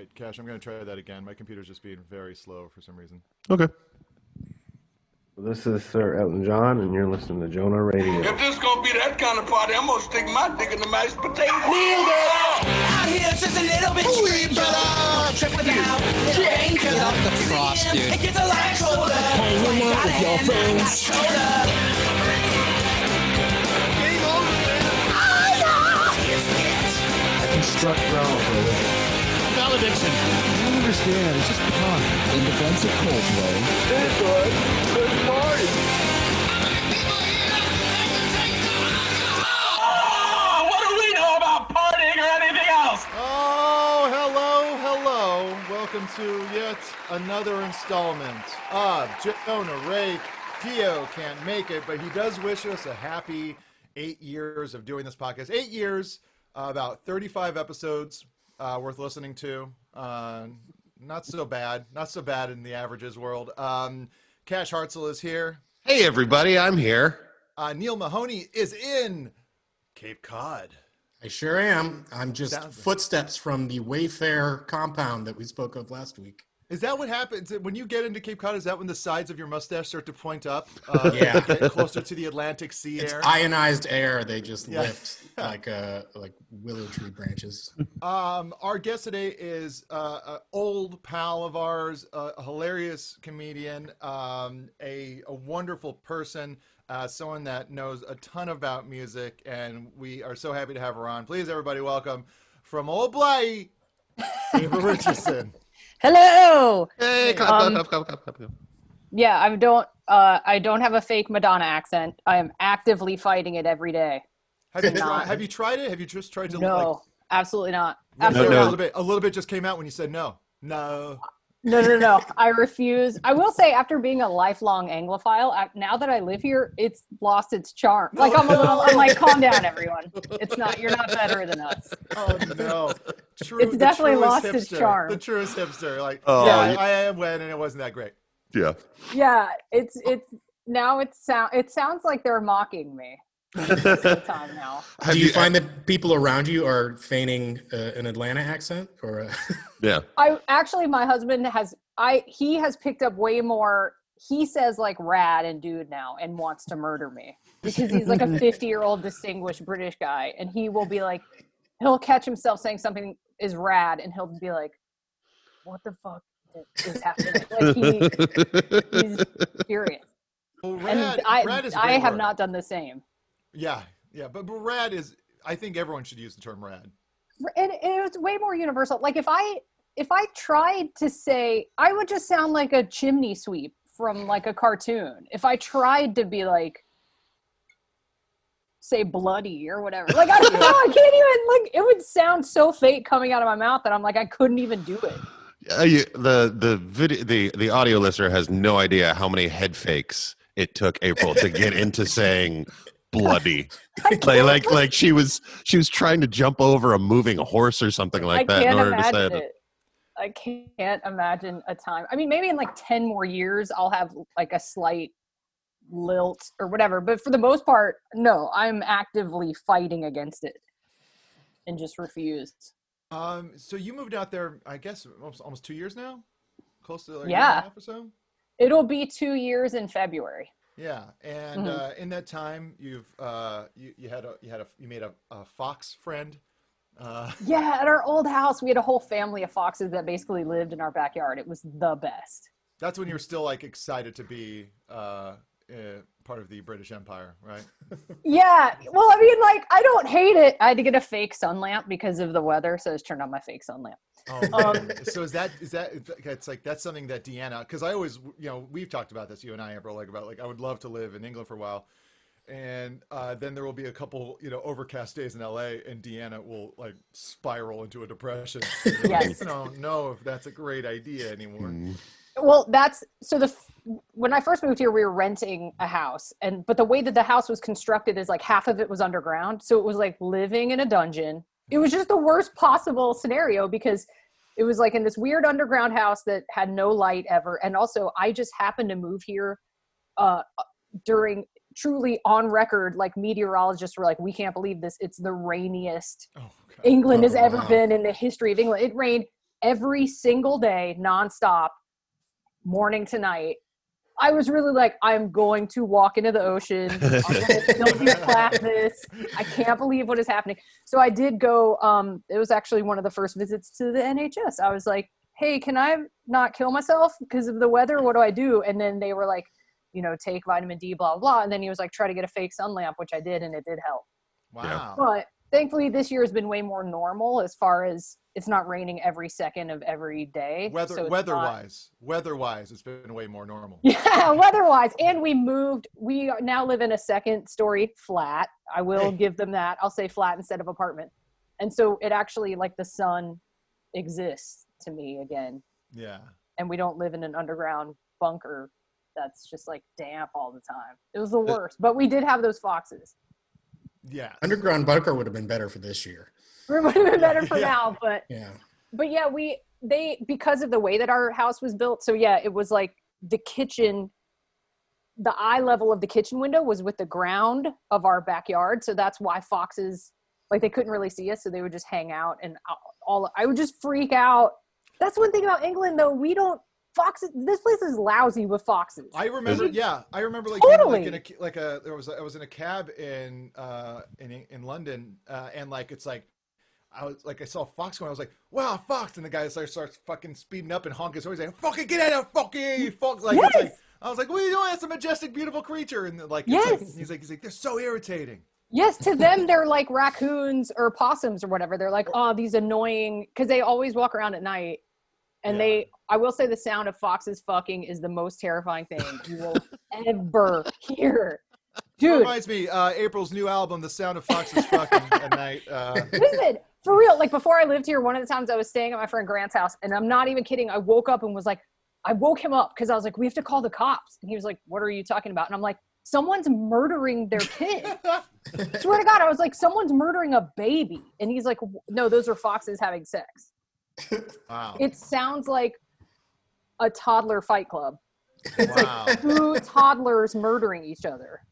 right, Cash, I'm going to try that again. My computer's just being very slow for some reason. Okay. This is Sir Elton John, and you're listening to Jonah Raydio. If this is gonna be that kind of party, I'm gonna stick my dick in the mashed potato. Out here, just a little bit stranger. Trip without danger. Get off the cross, dude. It gets a lot colder. Hanging out with your friends. Construct ground for a living. Valediction. I don't understand. It's just fun. In defense of Coldplay, Oh, what do we know about partying or anything else? Oh, hello, hello. Welcome to yet another installment of Jonah Ray. Dio can't make it, but he does wish us a happy eight years of doing this podcast. Eight years, uh, about 35 episodes uh, worth listening to. Uh, not so bad. Not so bad in the averages world. Um, Cash Hartzell is here. Hey, everybody, I'm here. Uh, Neil Mahoney is in Cape Cod. I sure am. I'm just Sounds- footsteps from the Wayfair compound that we spoke of last week. Is that what happens when you get into Cape Cod? Is that when the sides of your mustache start to point up? Uh, Yeah. get closer to the Atlantic Sea It's air. ionized air. They just Yeah. lift like uh like willow tree branches. Um, our guest today is uh, an old pal of ours, uh, a hilarious comedian, um, a, a wonderful person, uh, someone that knows a ton about music, and we are so happy to have her on. Please, everybody, welcome from Old Bly, Ava Richardson. Hello. Hey, clap, Um, clap, clap, clap, clap, clap. Yeah, I don't. Uh, I don't have a fake Madonna accent. I am actively fighting it every day. Have you, tried, have you tried it? Have you just tried to No, absolutely not. like? Absolutely a no. little bit. A little bit just came out when you said no. No. No, no, no. I refuse. I will say, after being a lifelong Anglophile, I- now that I live here, it's lost its charm. Like I'm a little. I'm like, calm down, everyone. It's not. You're not better than us. Oh no! True, It's the definitely truest lost its hipster, charm. The truest hipster, like Oh, yeah, you- I, I am wet, and it wasn't that great. Yeah. Yeah, it's it's now. It sound. It sounds like they're mocking me. time now. Have Do you, find that people around you are feigning uh, an Atlanta accent or a Yeah. I actually, my husband has. I he has picked up way more. He says like rad and dude now and wants to murder me because he's like a 50 year old distinguished British guy and he will be like, he'll catch himself saying something is rad and he'll be like, what the fuck is happening? Like he, he's furious. Well, And rad, I, rad I have word. not done the same. Yeah, yeah, but, but rad is. I think everyone should use the term rad. and, and it was way more universal. Like if I if I tried to say, I would just sound like a chimney sweep from like a cartoon. If I tried to be like, say bloody or whatever, like I don't know, I can't even like. It would sound so fake coming out of my mouth that I'm like, I couldn't even do it. Uh, you, the the video the the audio listener has no idea how many head fakes it took April to get into saying bloody. Like like like she was she was trying to jump over a moving horse or something like I that in order to say it. it. I can't imagine a time. I mean, maybe in like 10 more years, I'll have like a slight lilt or whatever. But for the most part, no, I'm actively fighting against it and just refused. Um, so you moved out there, I guess, almost, almost two years now, close to like Yeah. and a half or so. It'll be two years in February. Yeah, and Mhm. uh, in that time, you've uh, you, you had a you had a you made a, a fox friend. Uh, Yeah, at our old house, we had a whole family of foxes that basically lived in our backyard. It was the best. that's when you were still like excited to be uh, uh, part of the British Empire, right? Yeah. Well, I mean, like, I don't hate it. I had to get a fake sun lamp because of the weather, so I just turned on my fake sun lamp. Oh, Um, so is that is that it's like that's something that Deanna because I always you know we've talked about this you and I Amber like about like I would love to live in England for a while, and uh, then there will be a couple you know overcast days in LA and Deanna will like spiral into a depression. Yes. I don't know if that's a great idea anymore. Mm. well that's so the f- when i first moved here we were renting a house and but the way that the house was constructed is like half of it was underground so it was like living in a dungeon it was just the worst possible scenario because it was like in this weird underground house that had no light ever and also i just happened to move here uh during truly on record like meteorologists were like we can't believe this it's the rainiest Oh. England has Oh, ever wow. been in the history of England. It rained every single day, nonstop, morning to night. I was really like, I'm going to walk into the ocean. I'm going to film these. I can't believe what is happening. So I did go. Um, it was actually one of the first visits to the NHS. I was like, Hey, can I not kill myself because of the weather? What do I do? And then they were like, you know, take vitamin D, blah blah. And then he was like, try to get a fake sun lamp, which I did, and it did help. Wow. But thankfully, this year has been way more normal as far as it's not raining every second of every day. Weather so it's weather not- wise, weather wise, it's been way more normal. Yeah, weather-wise, and we moved. We now live in a second-story flat. I will Hey. give them that. I'll say flat instead of apartment. And so it actually like the sun exists to me again, Yeah. and we don't live in an underground bunker that's just like damp all the time. It was the worst, but we did have those foxes. Yeah. Underground bunker would have been better for this year. It would have been better for Yeah. now, but Yeah. but yeah, we they because of the way that our house was built. So yeah, it was like the kitchen. The eye level of the kitchen window was with the ground of our backyard, so that's why foxes like they couldn't really see us, so they would just hang out and all. I would just freak out. That's one thing about England, though. We don't foxes. This place is lousy with foxes. I remember, yeah, I remember like Totally. being, like in a like a there was a, I was in a cab in uh in in London uh, and like it's like I was like I saw a fox going I was like wow a fox and the guy starts starts fucking speeding up and honking so he's like fucking get out of fucking fox like it's like Yes. I was like what are you doing that's a majestic beautiful creature and like it's like, Yes. he's like he's like they're so irritating Yes, to them they're like raccoons or possums or whatever. They're like, oh, these annoying because they always walk around at night. And Yeah. they I will say the sound of foxes fucking is the most terrifying thing you will ever hear. Dude, reminds me uh April's new album The Sound of Foxes Fucking at Night uh listen, for real, like before I lived here, one of the times I was staying at my friend Grant's house, and I'm not even kidding, I woke up and was like, I woke him up because I was like, we have to call the cops. And he was like, What are you talking about? And I'm like, someone's murdering their kid. Swear to God, I was like, someone's murdering a baby. And he's like, no, those are foxes having sex. wow It sounds like a toddler fight club. it's wow Two toddlers murdering each other.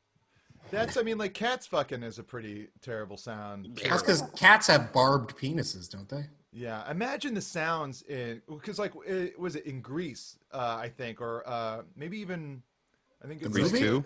That's I mean like cats fucking is a pretty terrible sound That's because cats have barbed penises, don't they? Yeah, imagine the sounds in because like it, was it in Greece, uh, I think, or uh, maybe even I think it's Grease like, two.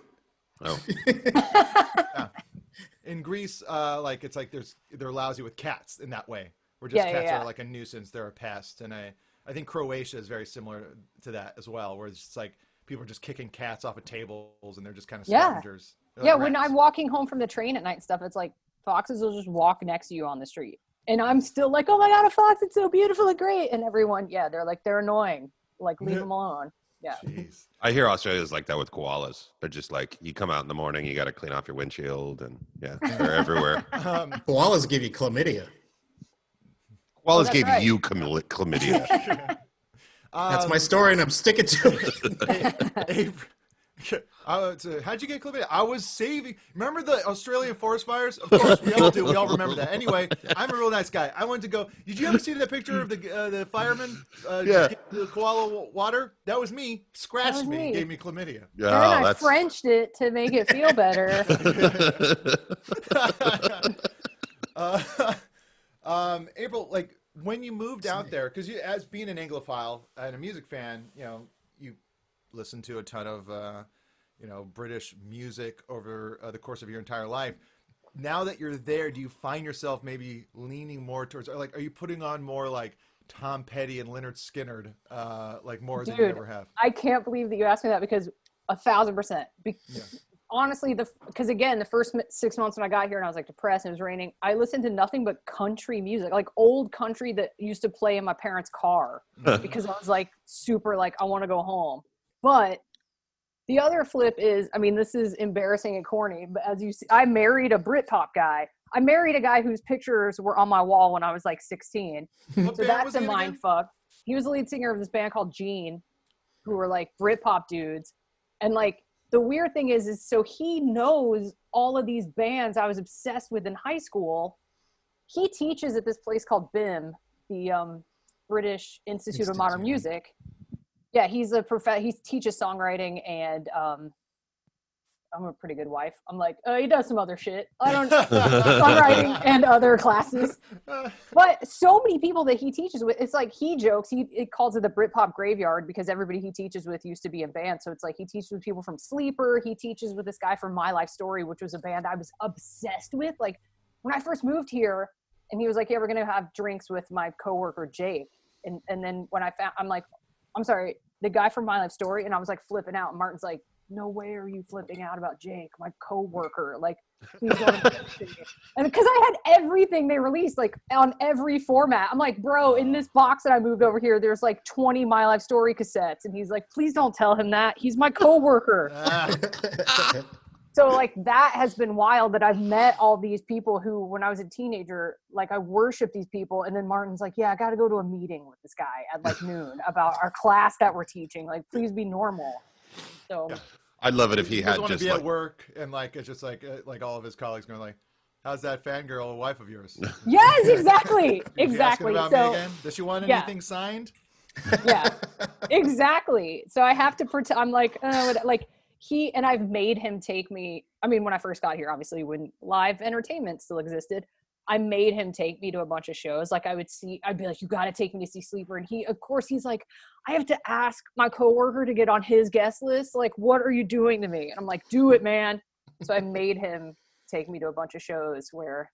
Oh, in Greece, uh, like it's like there's they're lousy with cats in that way, where just Yeah, yeah, cats yeah. are like a nuisance, they're a pest, and I I think Croatia is very similar to that as well, where it's just like people are just kicking cats off of tables and they're just kind of Yeah. scavengers. They're yeah, like when. I'm walking home from the train at night and stuff, it's like foxes will just walk next to you on the street. And I'm still like, oh my God, a fox, it's so beautiful and great. And everyone, yeah, they're like, they're annoying. Like, leave Yeah. them alone. Yeah. Jeez. I hear Australia's like that with koalas. They're just like you come out in the morning, you got to clean off your windshield, and yeah, they're everywhere. Um, Koalas give you chlamydia. Koalas that's gave right. you chlamydia. chlamydia. That's um, my story, and I'm sticking to it. April, uh, so how'd you get chlamydia? I was saving. Remember the Australian forest fires? Of course, we all do. We all remember that. Anyway, I'm a real nice guy. I wanted to go. Did you ever see that picture of the uh, the fireman? Uh, Yeah. The koala water. That was me. Scratched was me. me. Gave me chlamydia. And then Oh, I that's Frenched it to make it feel better. uh, um, April, like when you moved out there, because you, as being an Anglophile and a music fan, you know, you listen to a ton of, uh, you know, British music over uh, the course of your entire life. Now that you're there, do you find yourself maybe leaning more towards, or like, are you putting on more like Tom Petty and Lynyrd Skynyrd, uh, like more than you ever have? I can't believe that you asked me that because a thousand percent. Be- Yeah. Honestly, the because again, the first six months when I got here and I was like depressed and it was raining, I listened to nothing but country music, like old country that used to play in my parents' car because I was like super like I want to go home. But the other flip is, I mean, this is embarrassing and corny, but as you see, I married a Britpop guy. I married a guy whose pictures were on my wall when I was like 16. What So that's a mind again? fuck. He was the lead singer of this band called Gene, who were like Britpop dudes. And like the weird thing is, is so he knows all of these bands I was obsessed with in high school. He teaches at this place called BIMM, the um, British Institute of Modern Music. Yeah, he's a prof. He teaches songwriting and um, I'm a pretty good wife. I'm like, uh, he does some other shit. I don't songwriting and other classes. But so many people that he teaches with, it's like he jokes. He it calls it the Britpop graveyard because everybody he teaches with used to be in bands. So it's like he teaches with people from Sleeper. He teaches with this guy from My Life Story, which was a band I was obsessed with. Like when I first moved here, and he was like, "Yeah, we're gonna have drinks with my coworker Jake." And and then when I found, I'm like, "I'm sorry, the guy from My Life Story," and I was like flipping out. And Martin's like, "No way are you flipping out about Jake, my coworker?" Like, please don't and because I had everything they released, like on every format, I'm like, "Bro, in this box that I moved over here, there's like 20 My Life Story cassettes," and he's like, "Please don't tell him that. He's my coworker." So like that has been wild that I've met all these people who when I was a teenager like I worship these people and then Martin's like yeah I got to go to a meeting with this guy at like noon about our class that we're teaching like please be normal so I'd love it if he he had just to just be like at work and like it's just like uh, like all of his colleagues going like, "How's that fangirl wife of yours?" yes exactly Is he asking exactly about me so again? Does she want yeah. anything signed? yeah exactly so i have to pretend i'm like uh, what- like he and i've made him take me i mean when i first got here obviously when live entertainment still existed i made him take me to a bunch of shows. Like i would see i'd be like you got to take me to see sleeper and he of course he's like i have to ask my coworker to get on his guest list. Like what are you doing to me? And i'm like do it man. So i made him take me to a bunch of shows where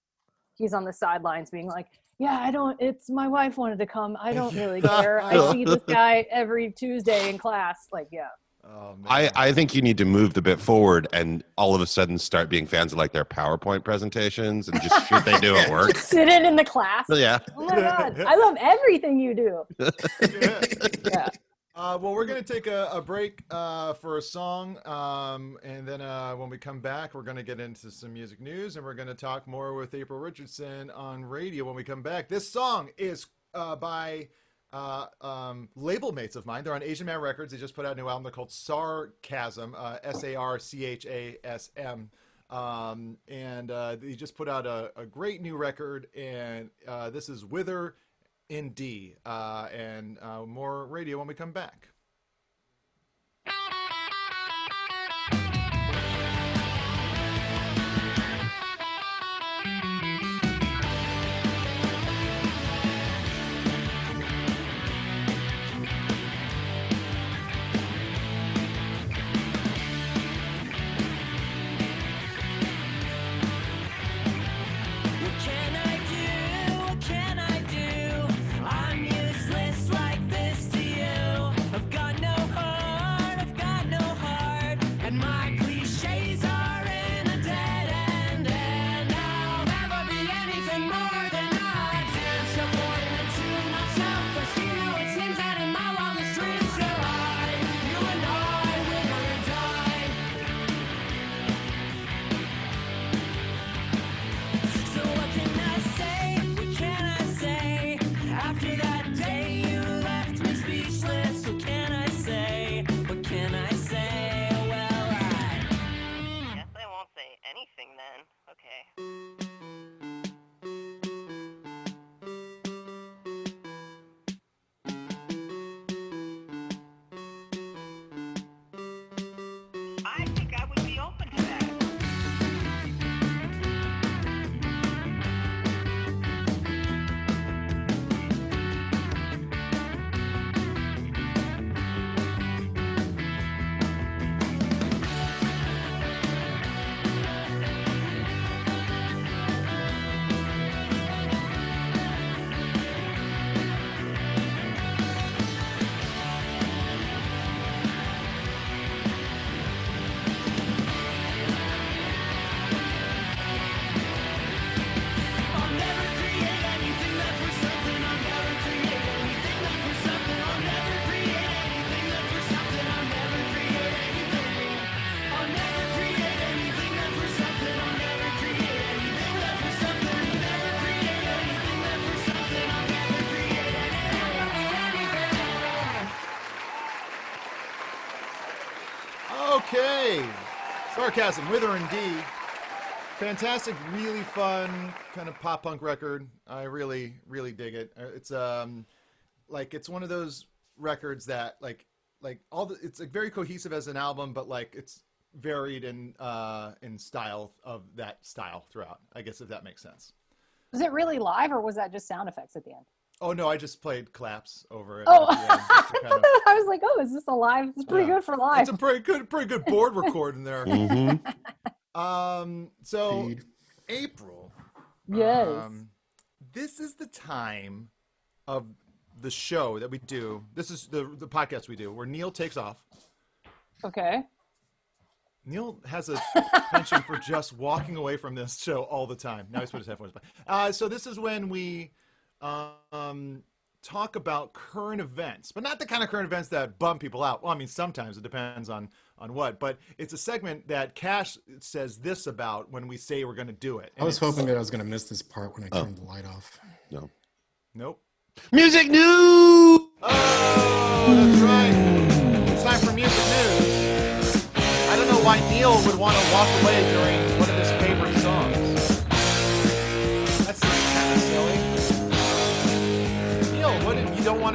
he's on the sidelines being like yeah i don't it's my wife wanted to come. I don't really care. I see this guy every tuesday in class. Like yeah Oh. I, I think you need to move the bit forward and all of a sudden start being fans of like their PowerPoint presentations and just shit they do at work. sit in in the class Yeah. oh my god i love everything you do yeah Uh, well, we're going to take a, a break uh, for a song. Um, and then uh, when we come back, we're going to get into some music news and we're going to talk more with April Richardson on radio when we come back. This song is uh, by uh, um, label mates of mine. They're on Asian Man Records. They just put out a new album. They're called Sarchasm, uh, S A R C H A S M. Um, and uh, they just put out a, a great new record. And uh, this is Wither in D. Uh, and uh, more radio when we come back. Sarchasm, Wither and D. Fantastic, really fun kind of pop punk record. I really, really dig it. Uh, It's um, like it's one of those records that like, like all the it's like very cohesive as an album, but like it's varied in uh, in style of that style throughout. I guess if that makes sense. Was it really live or was that just sound effects at the end? Oh no, I just played claps over it. Oh, at the end just to kind of- I was like, oh, is this a live? It's pretty Yeah. good for live. It's a pretty good, pretty good board recording there. Mhm. Um, so Feed. April. Yes. Um, this is the time of the show that we do. This is the the podcast we do where Neil takes off. okay. Neil has a penchant for just walking away from this show all the time. Now he's put his headphones back. Uh, so this is when we um, talk about current events, but not the kind of current events that bum people out. Well, I mean, sometimes it depends on on what, but it's a segment that Cash says this about when we say we're going to do it. I was hoping that I was going to miss this part when I Oh. turned the light off. No. Nope. Music news. Oh, that's right. It's time for music news. I don't know why Neil would want to walk away during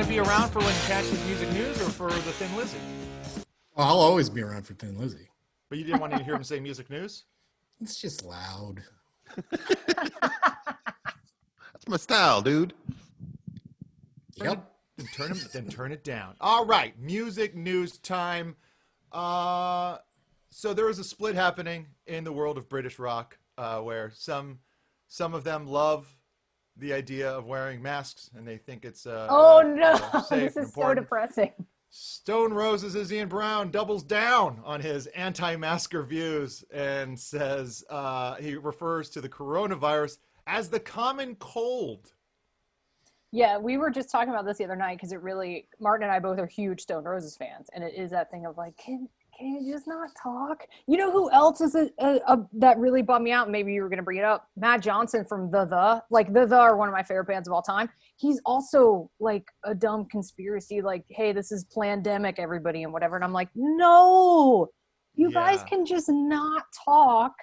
did, you don't want to be around for when Cash's music news or for the Thin Lizzy? Well, I'll always be around for Thin Lizzy. But you didn't want to hear him say music news? It's just loud. That's my style, dude. Yep. Then turn him. Then turn it down. All right, music news time. Uh, so there is a split happening in the world of British rock, uh, where some some of them love the idea of wearing masks and they think it's uh, Oh uh, no, uh, this is so depressing. Stone Roses' Ian Brown doubles down on his anti-masker views and says uh, he refers to the coronavirus as the common cold. Yeah, we were just talking about this the other night because it really Martin and I both are huge Stone Roses fans, and it is that thing of like, can can you just not talk? You know who else is a, a, a that really bummed me out? Maybe you were going to bring it up. Matt Johnson from The The, like The The are one of my favorite bands of all time. He's also like a dumb conspiracy, like, hey, this is pandemic, everybody, and whatever. And I'm like, no, you guys can just not talk.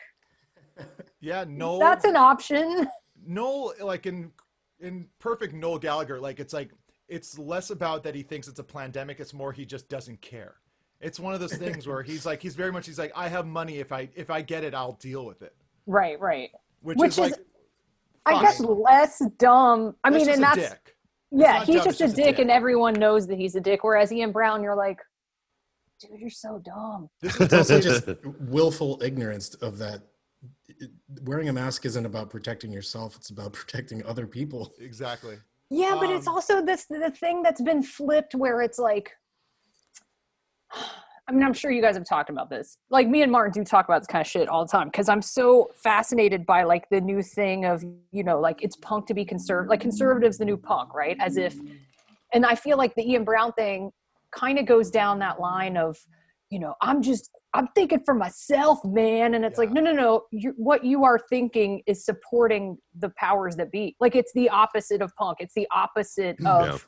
Yeah, no. That's an option. No, like in in perfect Noel Gallagher, like it's like it's less about that he thinks it's a pandemic. It's more he just doesn't care. It's one of those things where he's like he's very much he's like I have money if I if I get it I'll deal with it. Right, right. Which, Which is, is- like I guess less dumb. I That's mean, just and a that's dick. yeah, he's dumb, just it's a just a dick, dick. and everyone knows that he's a dick. Whereas Ian Brown, you're like, dude, you're so dumb. This is It's also just willful ignorance of that. Wearing a mask isn't about protecting yourself; it's about protecting other people. exactly. Yeah, but it's Um, also this the thing that's been flipped where it's like I mean, I'm sure you guys have talked about this. Like me and Martin do talk about this kind of shit all the time because I'm so fascinated by like the new thing of, you know, like it's punk to be conservative. Like conservatives the new punk, right? As if and I feel like the Ian Brown thing kind of goes down that line of, you know, I'm just I'm thinking for myself, man. And it's like, no, no, no. You, what you are thinking is supporting the powers that be. Like it's the opposite of punk. It's the opposite of. Yeah.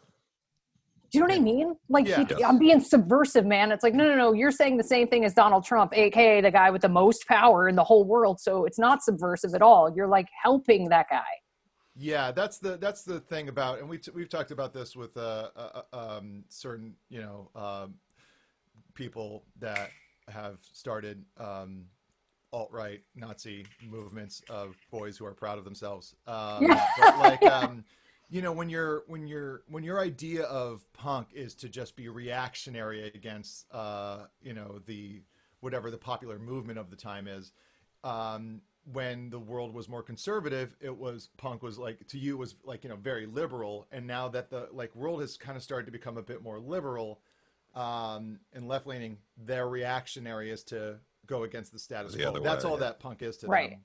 Do you know what I mean? Like he, I'm being subversive, man. It's like, no, no, no. You're saying the same thing as Donald Trump, aka the guy with the most power in the whole world. So it's not subversive at all. You're like helping that guy. Yeah, that's the that's the thing about, and we t- we've talked about this with uh, uh, uh, um, certain you know um, people that have started um, alt right Nazi movements of boys who are proud of themselves. Um, Yeah. But like, um, you know, when you're when you're when your idea of punk is to just be reactionary against uh, you know the whatever the popular movement of the time is. Um, when the world was more conservative, it was punk was like to you was like you know very liberal, and now that the like world has kind of started to become a bit more liberal um, and left leaning, their reactionary is to go against the status The quo. other That's way, all yeah. that punk is to Right. them.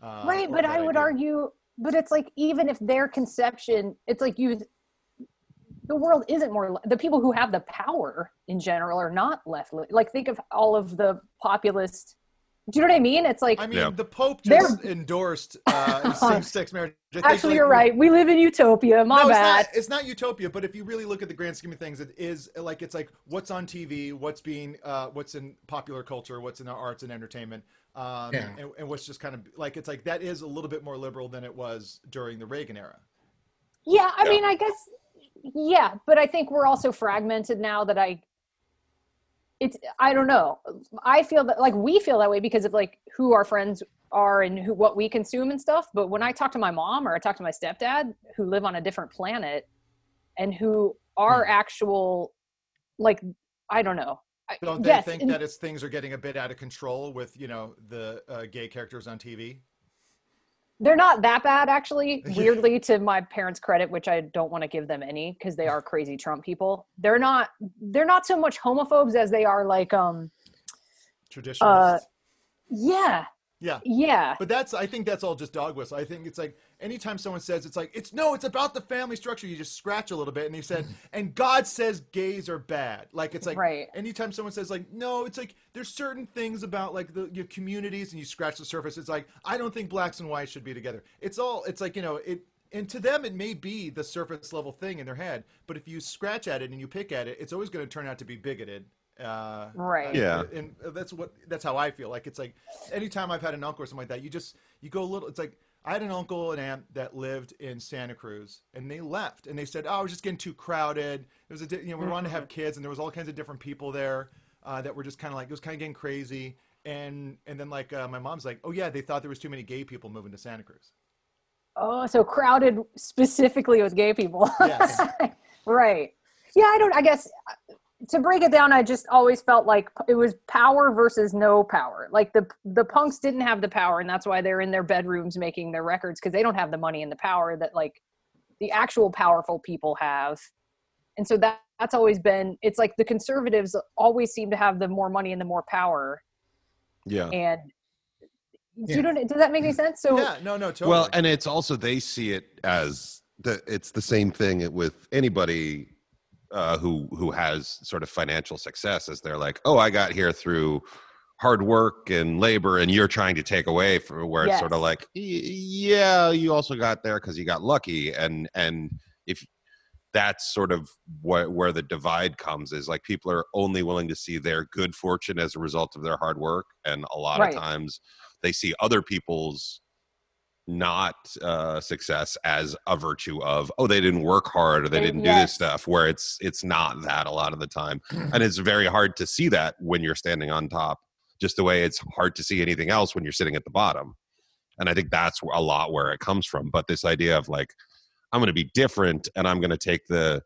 Uh, right but i would idea. argue but it's like even if their conception it's like you the world isn't more the people who have the power in general are not left like think of all of the populist do you know what i mean it's like I mean, Yeah. the Pope They're- just endorsed uh, same-sex marriage. Actually like, you're right we live in utopia my no, bad It's not, it's not utopia, but if you really look at the grand scheme of things, it is like it's like what's on TV, what's being, uh, what's in popular culture, what's in the arts and entertainment, um, Yeah. and, and what's just kind of like it's like that is a little bit more liberal than it was during the Reagan era. Yeah, I Yeah. mean, I guess, yeah, but I think we're also fragmented now that I, it's I don't know. I feel that like we feel that way because of like who our friends are and who what we consume and stuff. But when I talk to my mom or I talk to my stepdad who live on a different planet and who are Hmm. actual like I don't know. Don't they yes, think that it's things are getting a bit out of control with you know the uh, gay characters on TV? they're not that bad actually. Weirdly, to my parents' credit, which I don't want to give them any because they are crazy Trump people. They're not. They're not so much homophobes as they are like um Traditionalists. yeah yeah. yeah But that's I think that's all just dog whistle. I think it's like anytime someone says it's like it's no, it's about the family structure, you just scratch a little bit and they said and God says gays are bad. Like it's like Right. anytime someone says like no, it's like there's certain things about like the your communities and you scratch the surface. It's like I don't think blacks and whites should be together. It's all it's like, you know, it and to them it may be the surface level thing in their head, but if you scratch at it and you pick at it, it's always going to turn out to be bigoted. Uh, Right. Yeah. and that's what that's how I feel. Like it's like anytime I've had an uncle or something like that, you just you go a little. It's like I had an uncle and aunt that lived in Santa Cruz, and they left, and they said, "Oh, it was just getting too crowded. It was a di- you know we wanted to have kids, and there was all kinds of different people there uh, that were just kind of like it was kind of getting crazy." And and then like uh, my mom's like, "Oh yeah, they thought there was too many gay people moving to Santa Cruz." Oh, so crowded specifically with gay people. Yes. right. Yeah, I don't I guess uh, to break it down, I just always felt like it was power versus no power. Like the the punks didn't have the power and that's why they're in their bedrooms making their records because they don't have the money and the power that like the actual powerful people have. And so that that's always been it's like the conservatives always seem to have the more money and the more power Yeah. and Yeah. you don't does that make any sense? So Yeah, no, no, totally. Well, and it's also they see it as the it's the same thing with anybody uh, who who has sort of financial success as they're like, oh, I got here through hard work and labor, and you're trying to take away from where it's sort of like, yeah, you also got there because you got lucky, and and if that's sort of where, where the divide comes is like people are only willing to see their good fortune as a result of their hard work and a lot Right. of times they see other people's not uh, success as a virtue of oh they didn't work hard or they didn't do this stuff where it's it's not that a lot of the time and it's very hard to see that when you're standing on top just the way it's hard to see anything else when you're sitting at the bottom and i think that's a lot where it comes from but this idea of like i'm going to be different and i'm going to take the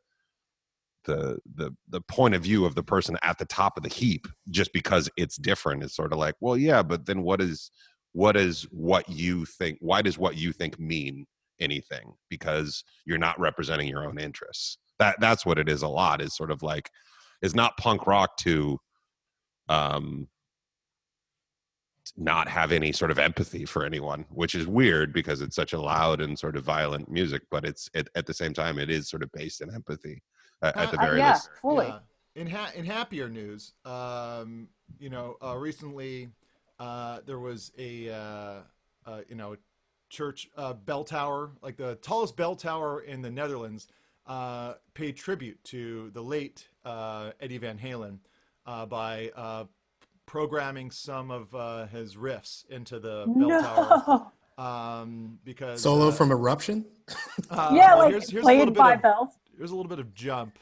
the the the point of view of the person at the top of the heap just because it's different it's sort of like well yeah but then what is what is what you think why does what you think mean anything because you're not representing your own interests that that's what it is a lot is sort of like is not punk rock to um not have any sort of empathy for anyone which is weird because it's such a loud and sort of violent music but it's it, at the same time it is sort of based in empathy uh, at the Uh, very yeah, least fully. Yeah. In ha- in happier news, um, you know, uh, recently uh, there was a uh, uh, you know church uh, bell tower, like the tallest bell tower in the Netherlands, uh, paid tribute to the late uh, Eddie Van Halen uh, by uh, programming some of uh, his riffs into the bell tower. Um, because Solo uh, from Eruption. uh, yeah, well, like here's, here's played bit by of, bells. Here's a little bit of jump.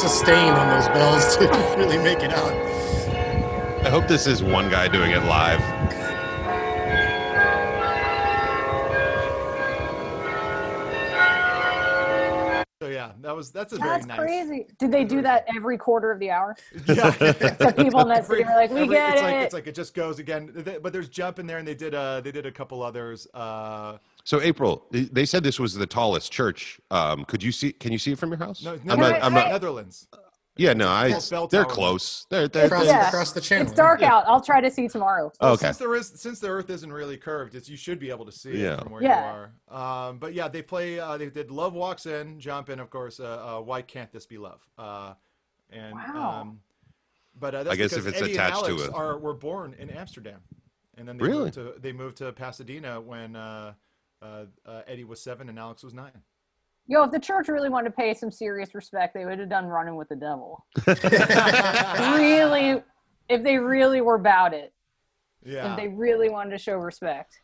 Sustain on those bells to really make it out. i hope this is one guy doing it live So yeah, that was that's a very That's nice. crazy. Did they do that every quarter of the hour? Yeah. The people in that city are like, we get it's it. Like, it's like it just goes again. But there's jump in there, and they did uh they did a couple others. Uh, So April, they- they said this was the tallest church. Um, could you see? Can you see it from your house? no, I'm no, not. I- I'm not. Netherlands. Yeah, no, I. Bell They're tower. close. They're. they're, Across, they're Yeah. across the channel. it's dark out. I'll try to see tomorrow. Well, okay. Since there is since the Earth isn't really curved, it's you should be able to see Yeah. it from where Yeah. you are. Um, but yeah, they play. Uh, they did "Love Walks In," "Jump In," of course. Uh, uh, "Why Can't This Be Love?" Uh, and Wow. um, but uh, that's I guess if it's Eddie attached and to Alex it. are were born in Amsterdam, and then they Really? moved to they moved to Pasadena when uh, uh, Eddie was seven and Alex was nine. Yo, if the church really wanted to pay some serious respect, they would have done Running with the Devil. really, if they really were about it, Yeah. if they really wanted to show respect.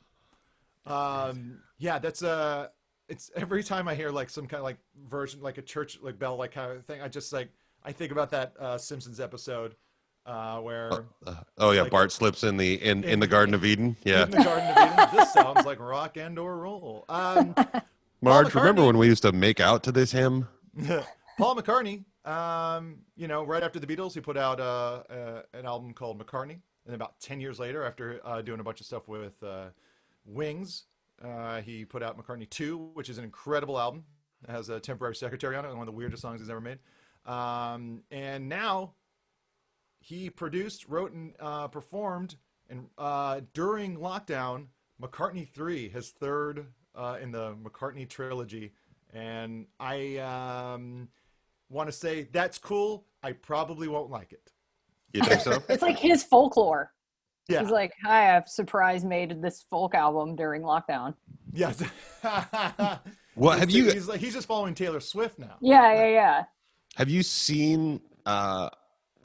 Um, yeah, that's uh it's every time I hear like some kind of like version, like a church, like bell, like kind of thing. I just like I think about that uh, Simpsons episode uh, where Uh, oh yeah, Like- Bart slips in the in, in In- the Garden of Eden. Yeah, in the Garden of Eden. This sounds like rock and or roll. Um, Marge, remember when we used to make out to this hymn? Paul McCartney, um, you know, right after the Beatles, he put out uh, uh, an album called McCartney, and about ten years later, after uh, doing a bunch of stuff with uh, Wings, uh, he put out McCartney Two, which is an incredible album. It has a temporary secretary on it, one of the weirdest songs he's ever made. Um, and now he produced, wrote, and uh, performed, and uh, during lockdown, McCartney Three, his third uh, in the McCartney trilogy, and I um, want to say that's cool. I probably won't like it. You think so? It's like his folklore. Yeah. He's like, hi, I've surprise made this folk album during lockdown. Yes. What have you He's like he's just following Taylor Swift now. Yeah, yeah, yeah. have you seen? Uh,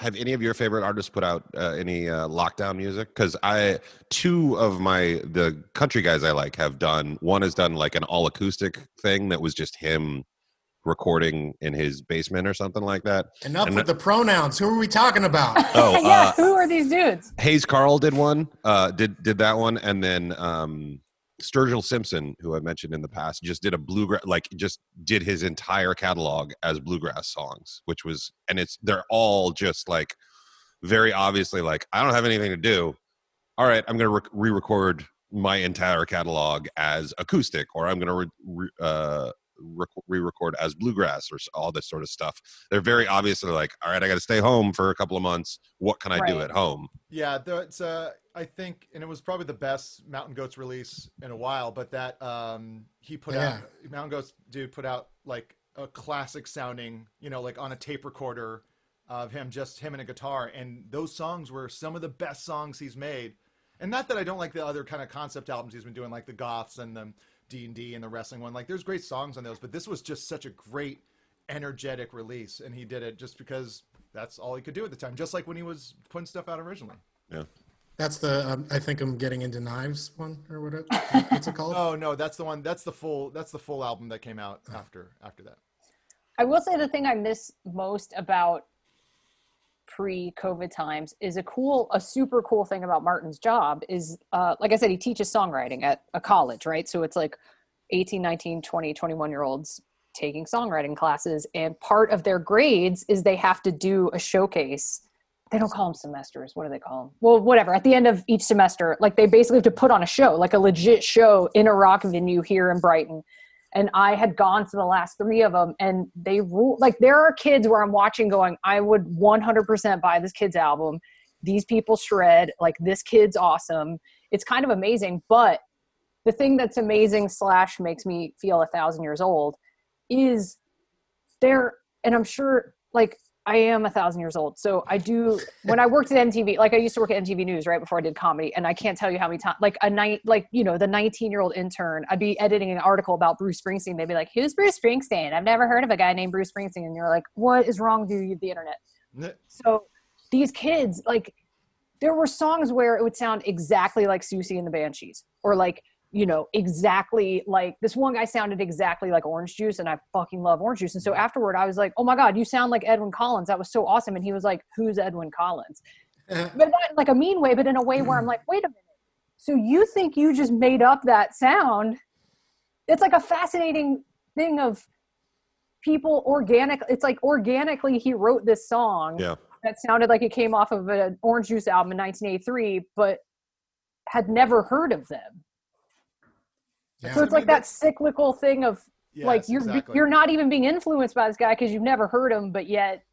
have any of your favorite artists put out uh, any uh, lockdown music? Because I two of my the country guys I like have done. One has done like an all acoustic thing that was just him recording in his basement or something like that. Enough And with the pronouns. Who are we talking about? Oh, yeah, uh, who are these dudes? Hayes Carll did one, uh, did did that one, and then um, Sturgill Simpson, who I mentioned in the past, just did a bluegrass, like just did his entire catalog as bluegrass songs, which was, and it's they're all just like very obviously like I don't have anything to do. All right, I'm gonna re- re-record my entire catalog as acoustic, or I'm gonna re- re- uh, re-record as bluegrass, or all this sort of stuff. They're very obviously like, all right, I got to stay home for a couple of months. What can I do at home? Yeah, that's uh, I think, and it was probably the best Mountain Goats release in a while. But that um, he put out Mountain Goats dude put out like a classic sounding, you know, like on a tape recorder of him, just him and a guitar, and those songs were some of the best songs he's made. And not that I don't like the other kind of concept albums he's been doing, like the Goths and the D and D and the wrestling one. Like, there's great songs on those, but this was just such a great, energetic release, and he did it just because that's all he could do at the time. Just like when he was putting stuff out originally. Yeah. That's the um, I think I'm getting into knives one or whatever. What's it called? Oh no, that's the one. That's the full. That's the full album that came out after after that. I will say the thing I miss most about pre-COVID times is a cool, a super cool thing about Martin's job is, uh, like I said, he teaches songwriting at a college, right? So it's like 18, 19, 20, 21 year olds taking songwriting classes. And part of their grades is they have to do a showcase. They don't call them semesters. What do they call them? Well, whatever. At the end of each semester, like they basically have to put on a show, like a legit show in a rock venue here in Brighton and I had gone to the last three of them, and they rule. Like there are kids where I'm watching, going, I would 100% buy this kid's album. These people shred. Like this kid's awesome. It's kind of amazing. But the thing that's amazing slash makes me feel a thousand years old is there, and I'm sure like I am a thousand years old. So I do when I worked at MTV, like I used to work at MTV News right before I did comedy, and I can't tell you how many times, like a night, like you know, the 19 year old intern, I'd be editing an article about Bruce Springsteen. They'd be like, "Who's Bruce Springsteen? I've never heard of a guy named Bruce Springsteen." And you're like, "What is wrong with you? The internet." So these kids, like, there were songs where it would sound exactly like Siouxsie and the Banshees, or like, you know, exactly like this one guy sounded exactly like Orange Juice, and I fucking love Orange Juice. And so afterward, I was like, "Oh my god, you sound like Edwyn Collins. That was so awesome." And he was like, "Who's Edwyn Collins?" but not in like a mean way, but in a way where I'm like, "Wait a minute. So you think you just made up that sound?" It's like a fascinating thing of people organic. It's like organically he wrote this song Yeah. that sounded like it came off of an Orange Juice album in 1983, but had never heard of them. Yeah. So it's I like that cyclical thing of like you're exactly. you're not even being influenced by this guy because you've never heard him, but yet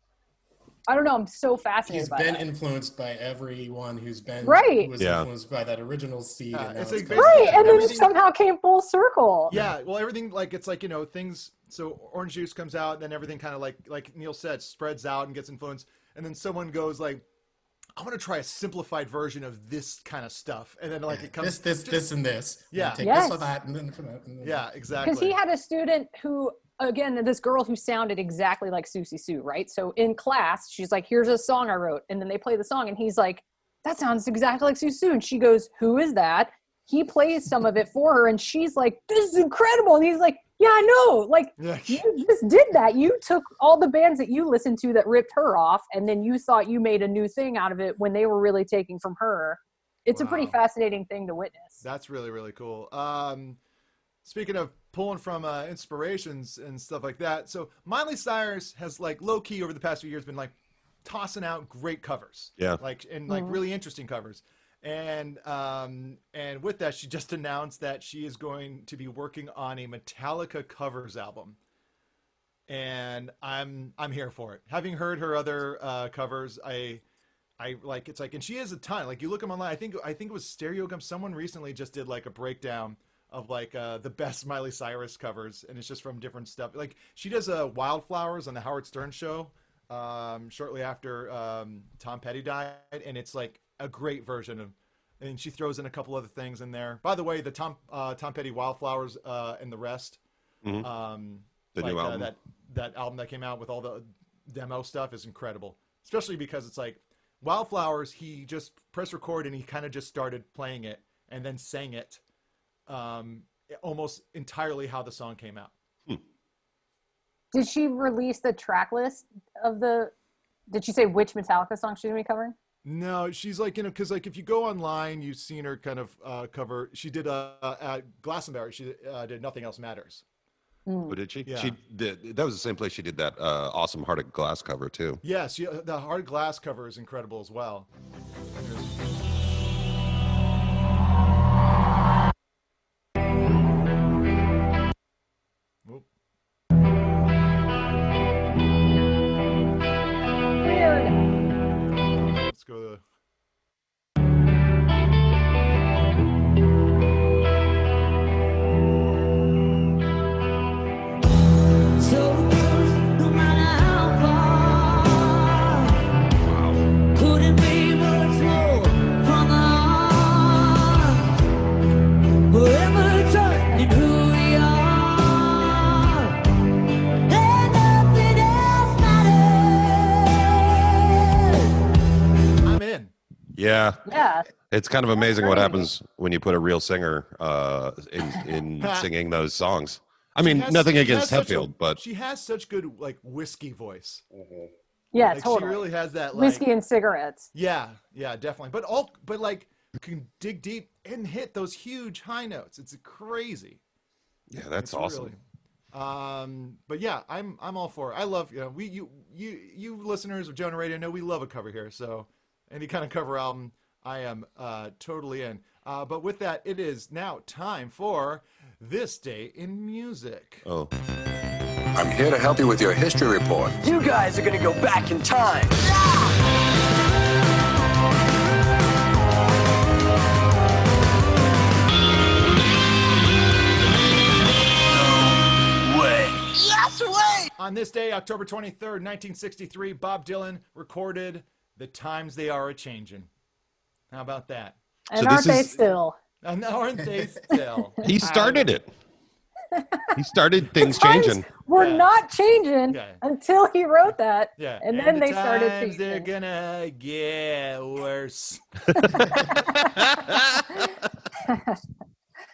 I don't know. I'm so fascinated He's by been that. influenced by everyone who's been Right. Who was Yeah. influenced by that original seed. Yeah, and it's it's like come- right, and then it somehow came full circle. Yeah, well, everything like it's like you know things. So orange juice comes out, then everything kind of like like Neil said spreads out and gets influenced, and then someone goes like, I want to try a simplified version of this kind of stuff, and then like Yeah, it comes this, this, this, and this. Yeah. Take Yes. this for that, and then for that. And then yeah, exactly. because he had a student who again this girl who sounded exactly like Siouxsie Sioux right so in class she's like here's a song i wrote and then they play the song and he's like that sounds exactly like Siouxsie Sioux and she goes who is that he plays some of it for her and she's like this is incredible and he's like yeah i know like you just did that you took all the bands that you listened to that ripped her off and then you thought you made a new thing out of it when they were really taking from her it's a pretty fascinating thing to witness That's really really cool. Um, speaking of pulling from uh, inspirations and stuff like that, so Miley Cyrus has like low key over the past few years been like tossing out great covers, Yeah. like and like Mhm. really interesting covers. And um, and with that, she just announced that she is going to be working on a Metallica covers album. And I'm I'm here for it. Having heard her other uh, covers, I I like it's like, and she has a ton. Like you look them online. I think I think it was Stereo Stereogum. Someone recently just did like a breakdown of like uh, the best Miley Cyrus covers, and it's just from different stuff. Like she does uh, Wildflowers on the Howard Stern show um, shortly after um, Tom Petty died, and it's like a great version of. And she throws in a couple other things in there. By the way, the Tom uh, Tom Petty Wildflowers uh, and the rest. Mhm. Um, The like, new uh, that that album that came out with all the demo stuff is incredible. Especially because it's like Wildflowers, he just pressed record and he kind of just started playing it and then sang it um, almost entirely how the song came out. Did she release the track list of the? Did she say which Metallica song she's gonna be covering? No, she's like, you know, because like if you go online, you've seen her kind of uh, cover. She did uh, at Glastonbury, she uh, did Nothing Else Matters. Oh, did she? Yeah. She did. That was the same place she did that uh, awesome Heart of Glass cover too. Yes, Yeah, the hard glass cover is incredible as well. It's kind of amazing what great. happens when you put a real singer uh, in in singing those songs. I mean, has- nothing against has such a- but she has such good like whiskey voice. Yeah, like, totally. She really has that like, Whiskey and cigarettes. Yeah, yeah, definitely. But all, but like, you can dig deep and hit those huge high notes. It's crazy. yeah, that's It's awesome. really- um, but yeah, I'm I'm all for it. I love you know we you you you listeners of Jonah Raydio know we love a cover here. So any kind of cover album, I am uh, totally in. Uh, but with that, it is now time for this day in music. Oh, I'm here to help you with your history report. You guys are gonna go back in time. Way. Yes, way. On this day, October 23rd, 1963, Bob Dylan recorded "The Times They Are a Changin'." How about that? And So aren't this they is- still? And aren't they still? he started it. He started things Times changing. Were Yeah. not changing Yeah. until he wrote that. Yeah, And then the they started times They're gonna get worse.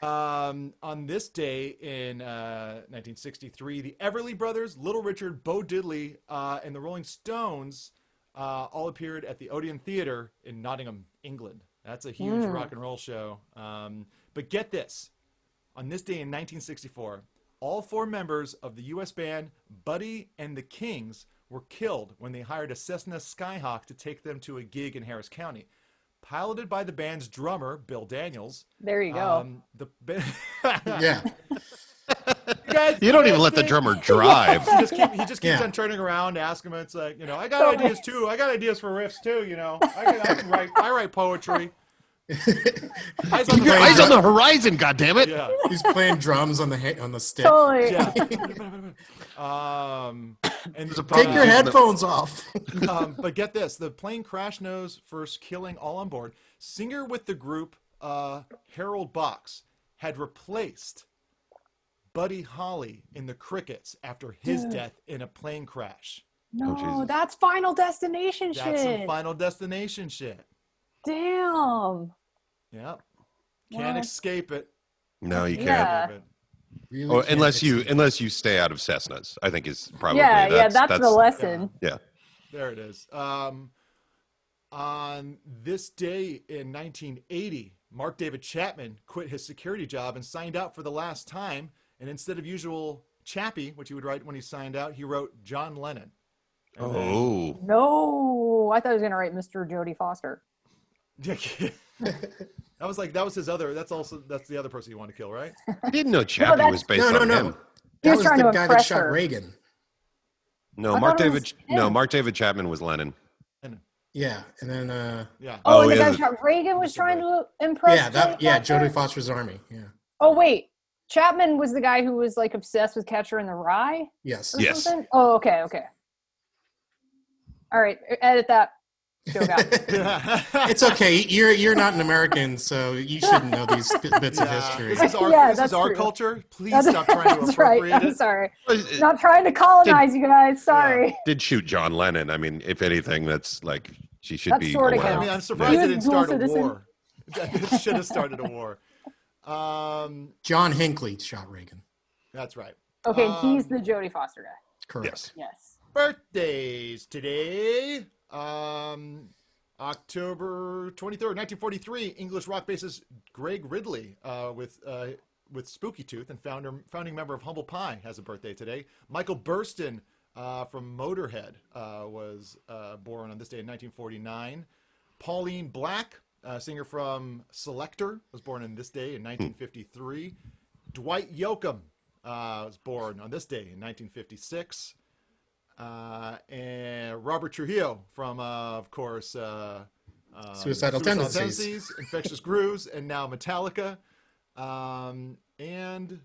um, on this day in uh, 1963, the Everly Brothers, Little Richard, Bo Diddley, uh, and the Rolling Stones uh, all appeared at the Odeon Theatre in Nottingham, England. That's a huge Mm. rock and roll show. Um, but get this: on this day in 1964, all four members of the U.S. band Buddy and the Kings were killed when they hired a Cessna Skyhawk to take them to a gig in Harris County. Piloted by the band's drummer, Bill Daniels. There you go. Um, the Yeah. You You don't even let the drummer drive. He just, keep, he just keeps Yeah. on turning around, asking him. It's like, you know, I got So- ideas too. I got ideas for riffs too. You know, I, can- I can write. I write poetry. Eyes Keep your eyes on the horizon, goddammit. Yeah. He's playing drums on the ha- on the stick. Totally. Yeah. um, and There's a Take problem your using the- headphones off. um, but get this: the plane crash knows first killing all on board. Singer with the group, uh, Harold Box, had replaced Buddy Holly in the Crickets after his Dude. death in a plane crash. No, Jesus. that's Final Destination That's some shit. Final Destination shit. Damn. Yep. Can't What? escape it. No, you can't. Yeah. Really Oh, can't unless you escape. unless you stay out of Cessnas, I think is probably yeah, yeah, that's, that's, the lesson. yeah. There it is. Um, on this day in 1980, Mark David Chapman quit his security job and signed out for the last time. And instead of usual Chappie, which he would write when he signed out, he wrote John Lennon. And then- Oh, No, I thought he was gonna write Mr. Jodie Foster. that was like that was his other. That's also that's the other person he wanted to kill, right? I didn't know Chappie that's- was based No, no, on no. him. He That was was the guy that shot her. Reagan. No, I Mark thought it David. No. Mark David Chapman was Lennon. Yeah, and then uh, yeah, Oh, Oh, and the yeah, guy the- shot Reagan was trying to impress. yeah, that yeah, Foster? Jodie Foster's army. Yeah. Oh wait, Chapman was the guy who was like obsessed with Catcher in the Rye. Yes. or Yes. something? Oh, okay, okay. All right, edit that. It's okay. You're you're not an American, so you shouldn't know these b- bits of history. This is our Yeah, this that's is our culture. Please That's, stop trying to that's right. appropriate I'm it. sorry. Not trying to colonize you guys. Sorry. Did shoot John Lennon. I mean, if anything, that's like she should That be. sorta I mean, I'm surprised was it didn't start a war. it should have started a war. Um, John Hinckley shot Reagan. that's right. Okay, he's Um, the Jodie Foster guy. Correct. Yes. Yes. birthdays today. Um, October 23rd, 1943, English rock bassist Greg Ridley uh, with uh, with Spooky Tooth and founder founding member of Humble Pie has a birthday today. Michael Burston uh, from Motorhead uh, was uh, born on this day in 1949. Pauline Black, uh, singer from Selecter, was born on this day in 1953. Dwight Yoakam uh, was born on this day in 1956 uh, and Robert Trujillo from, uh, of course, uh, um, Suicidal Tendencies. Tendencies, Infectious Grooves, and now Metallica, um, and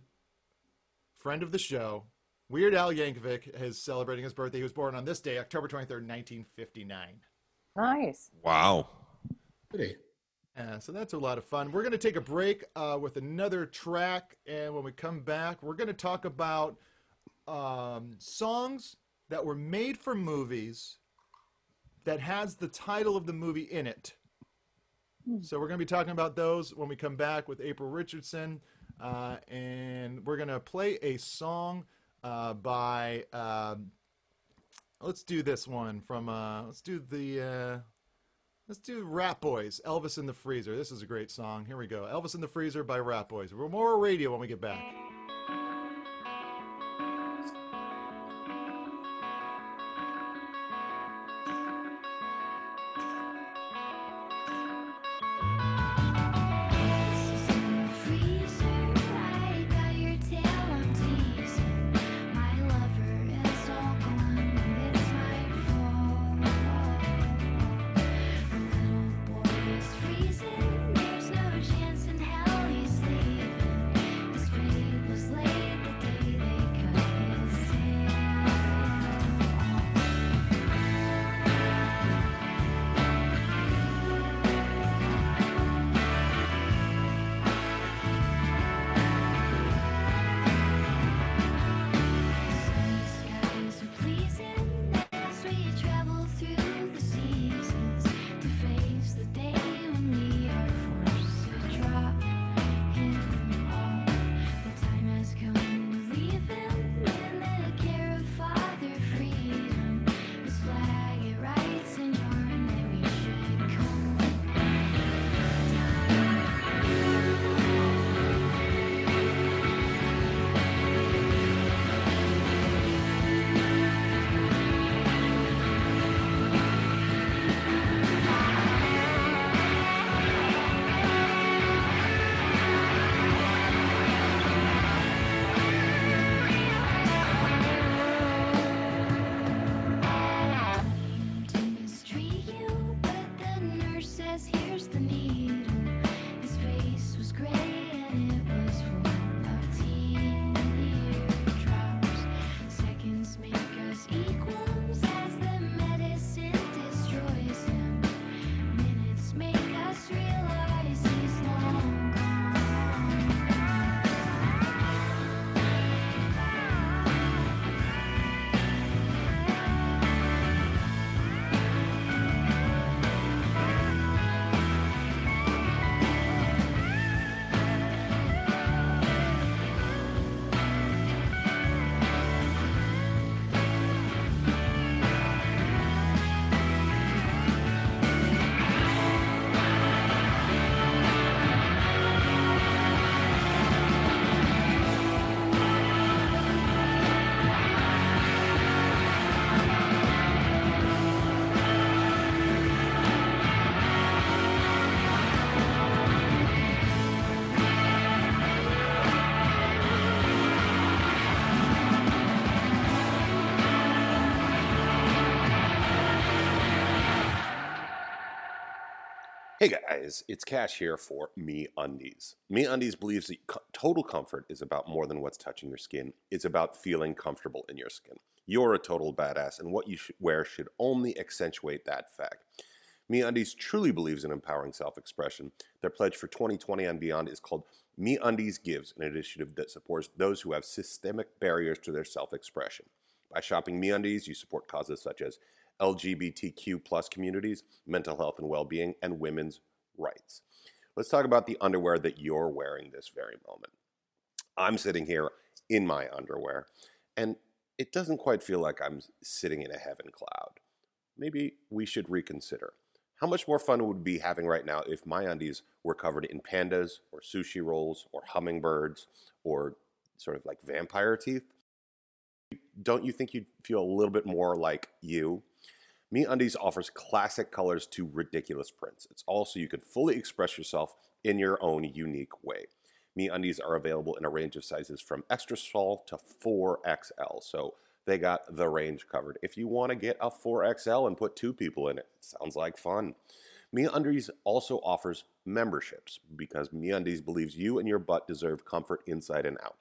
friend of the show, Weird Al Yankovic is celebrating his birthday. He was born on this day, October 23rd, 1959. Nice. Wow. Goody. Uh, so that's a lot of fun. We're going to take a break uh, with another track, and when we come back, we're going to talk about um, songs that were made for movies that has the title of the movie in it. So we're going to be talking about those when we come back with April Richardson, uh, and we're going to play a song uh, by. Um, let's do this one from. Uh, let's do the. Let's do Ratboys, Elvis in the Freezer. This is a great song. Here we go. Elvis in the Freezer by Ratboys. We're more radio when we get back. Guys, it's Cash here for Me Undies. MeUndies believes that total comfort is about more than what's touching your skin. It's about feeling comfortable in your skin. You're a total badass, and what you should wear should only accentuate that fact. MeUndies truly believes in empowering self-expression. Their pledge for 2020 and beyond is called MeUndies Gives, an initiative that supports those who have systemic barriers to their self-expression. By shopping MeUndies, you support causes such as LGBTQ plus communities, mental health and well-being, and women's rights. Let's talk about the underwear that you're wearing this very moment. I'm sitting here in my underwear, and it doesn't quite feel like I'm sitting in a heaven cloud. Maybe we should reconsider. How much more fun would be having right now if my undies were covered in pandas or sushi rolls or hummingbirds or sort of like vampire teeth? Don't you think you'd feel a little bit more like you? MeUndies offers classic colors to ridiculous prints. It's also you can fully express yourself in your own unique way. MeUndies are available in a range of sizes from extra small to 4XL. So they got the range covered. If you want to get a 4XL and put two people in it, sounds like fun. MeUndies also offers memberships because MeUndies believes you and your butt deserve comfort inside and out.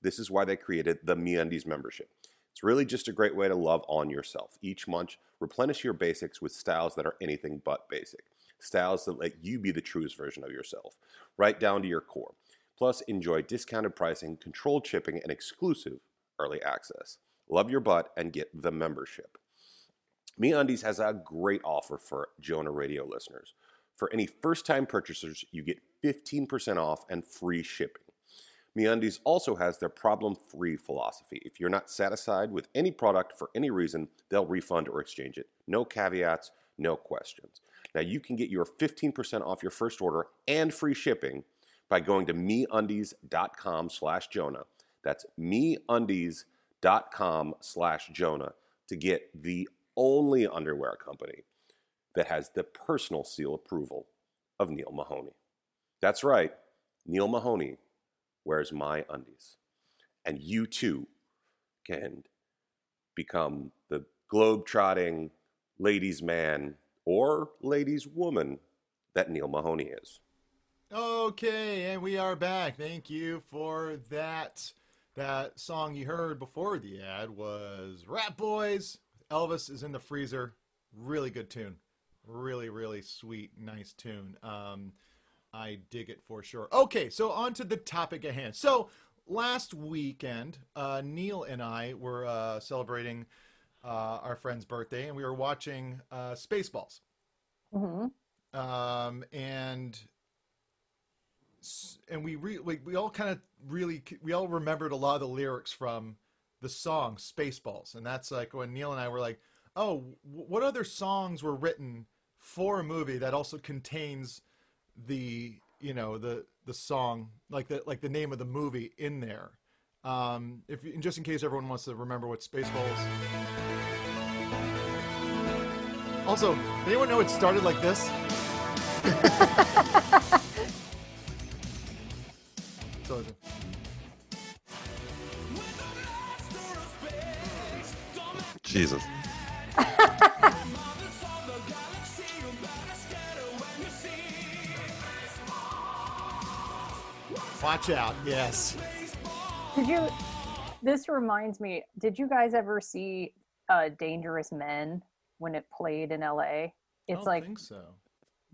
This is why they created the MeUndies membership. It's really just a great way to love on yourself. Each month, replenish your basics with styles that are anything but basic. Styles that let you be the truest version of yourself, right down to your core. Plus, enjoy discounted pricing, controlled shipping, and exclusive early access. Love your butt and get the membership. MeUndies has a great offer for Jonah Raydio listeners. For any first-time purchasers, you get 15% off and free shipping. MeUndies also has their problem-free philosophy. If you're not satisfied with any product for any reason, they'll refund or exchange it. No caveats, no questions. Now you can get your 15% off your first order and free shipping by going to meundies.com slash Jonah. That's meundies.com slash Jonah to get the only underwear company that has the personal seal approval of Neil Mahoney. That's right, Neil Mahoney wears my undies. And you too can become the globe-trotting ladies' man or ladies' woman that Neil Mahoney is. Okay, and we are back. Thank you for that. That song you heard before the ad was Ratboys. Elvis is in the freezer. Really good tune. Really, really sweet, nice tune. Um, I dig it for sure. Okay, so on to the topic at hand. So last weekend, uh, Neil and I were uh, celebrating uh, our friend's birthday, and we were watching uh, Spaceballs. Mm-hmm. Um, and and we re- we, we all kind of really we all remembered a lot of the lyrics from the song Spaceballs, and that's like when Neil and I were like, oh, what other songs were written for a movie that also contains the you know the the song like the like the name of the movie in there. Um, if just in case everyone wants to remember what Spaceballs. Also, anyone know it started like this? so, Jesus. Watch out. Yes. Did you? This reminds me. Did you guys ever see uh, Dangerous Men when it played in L.A.? I It's don't like think so.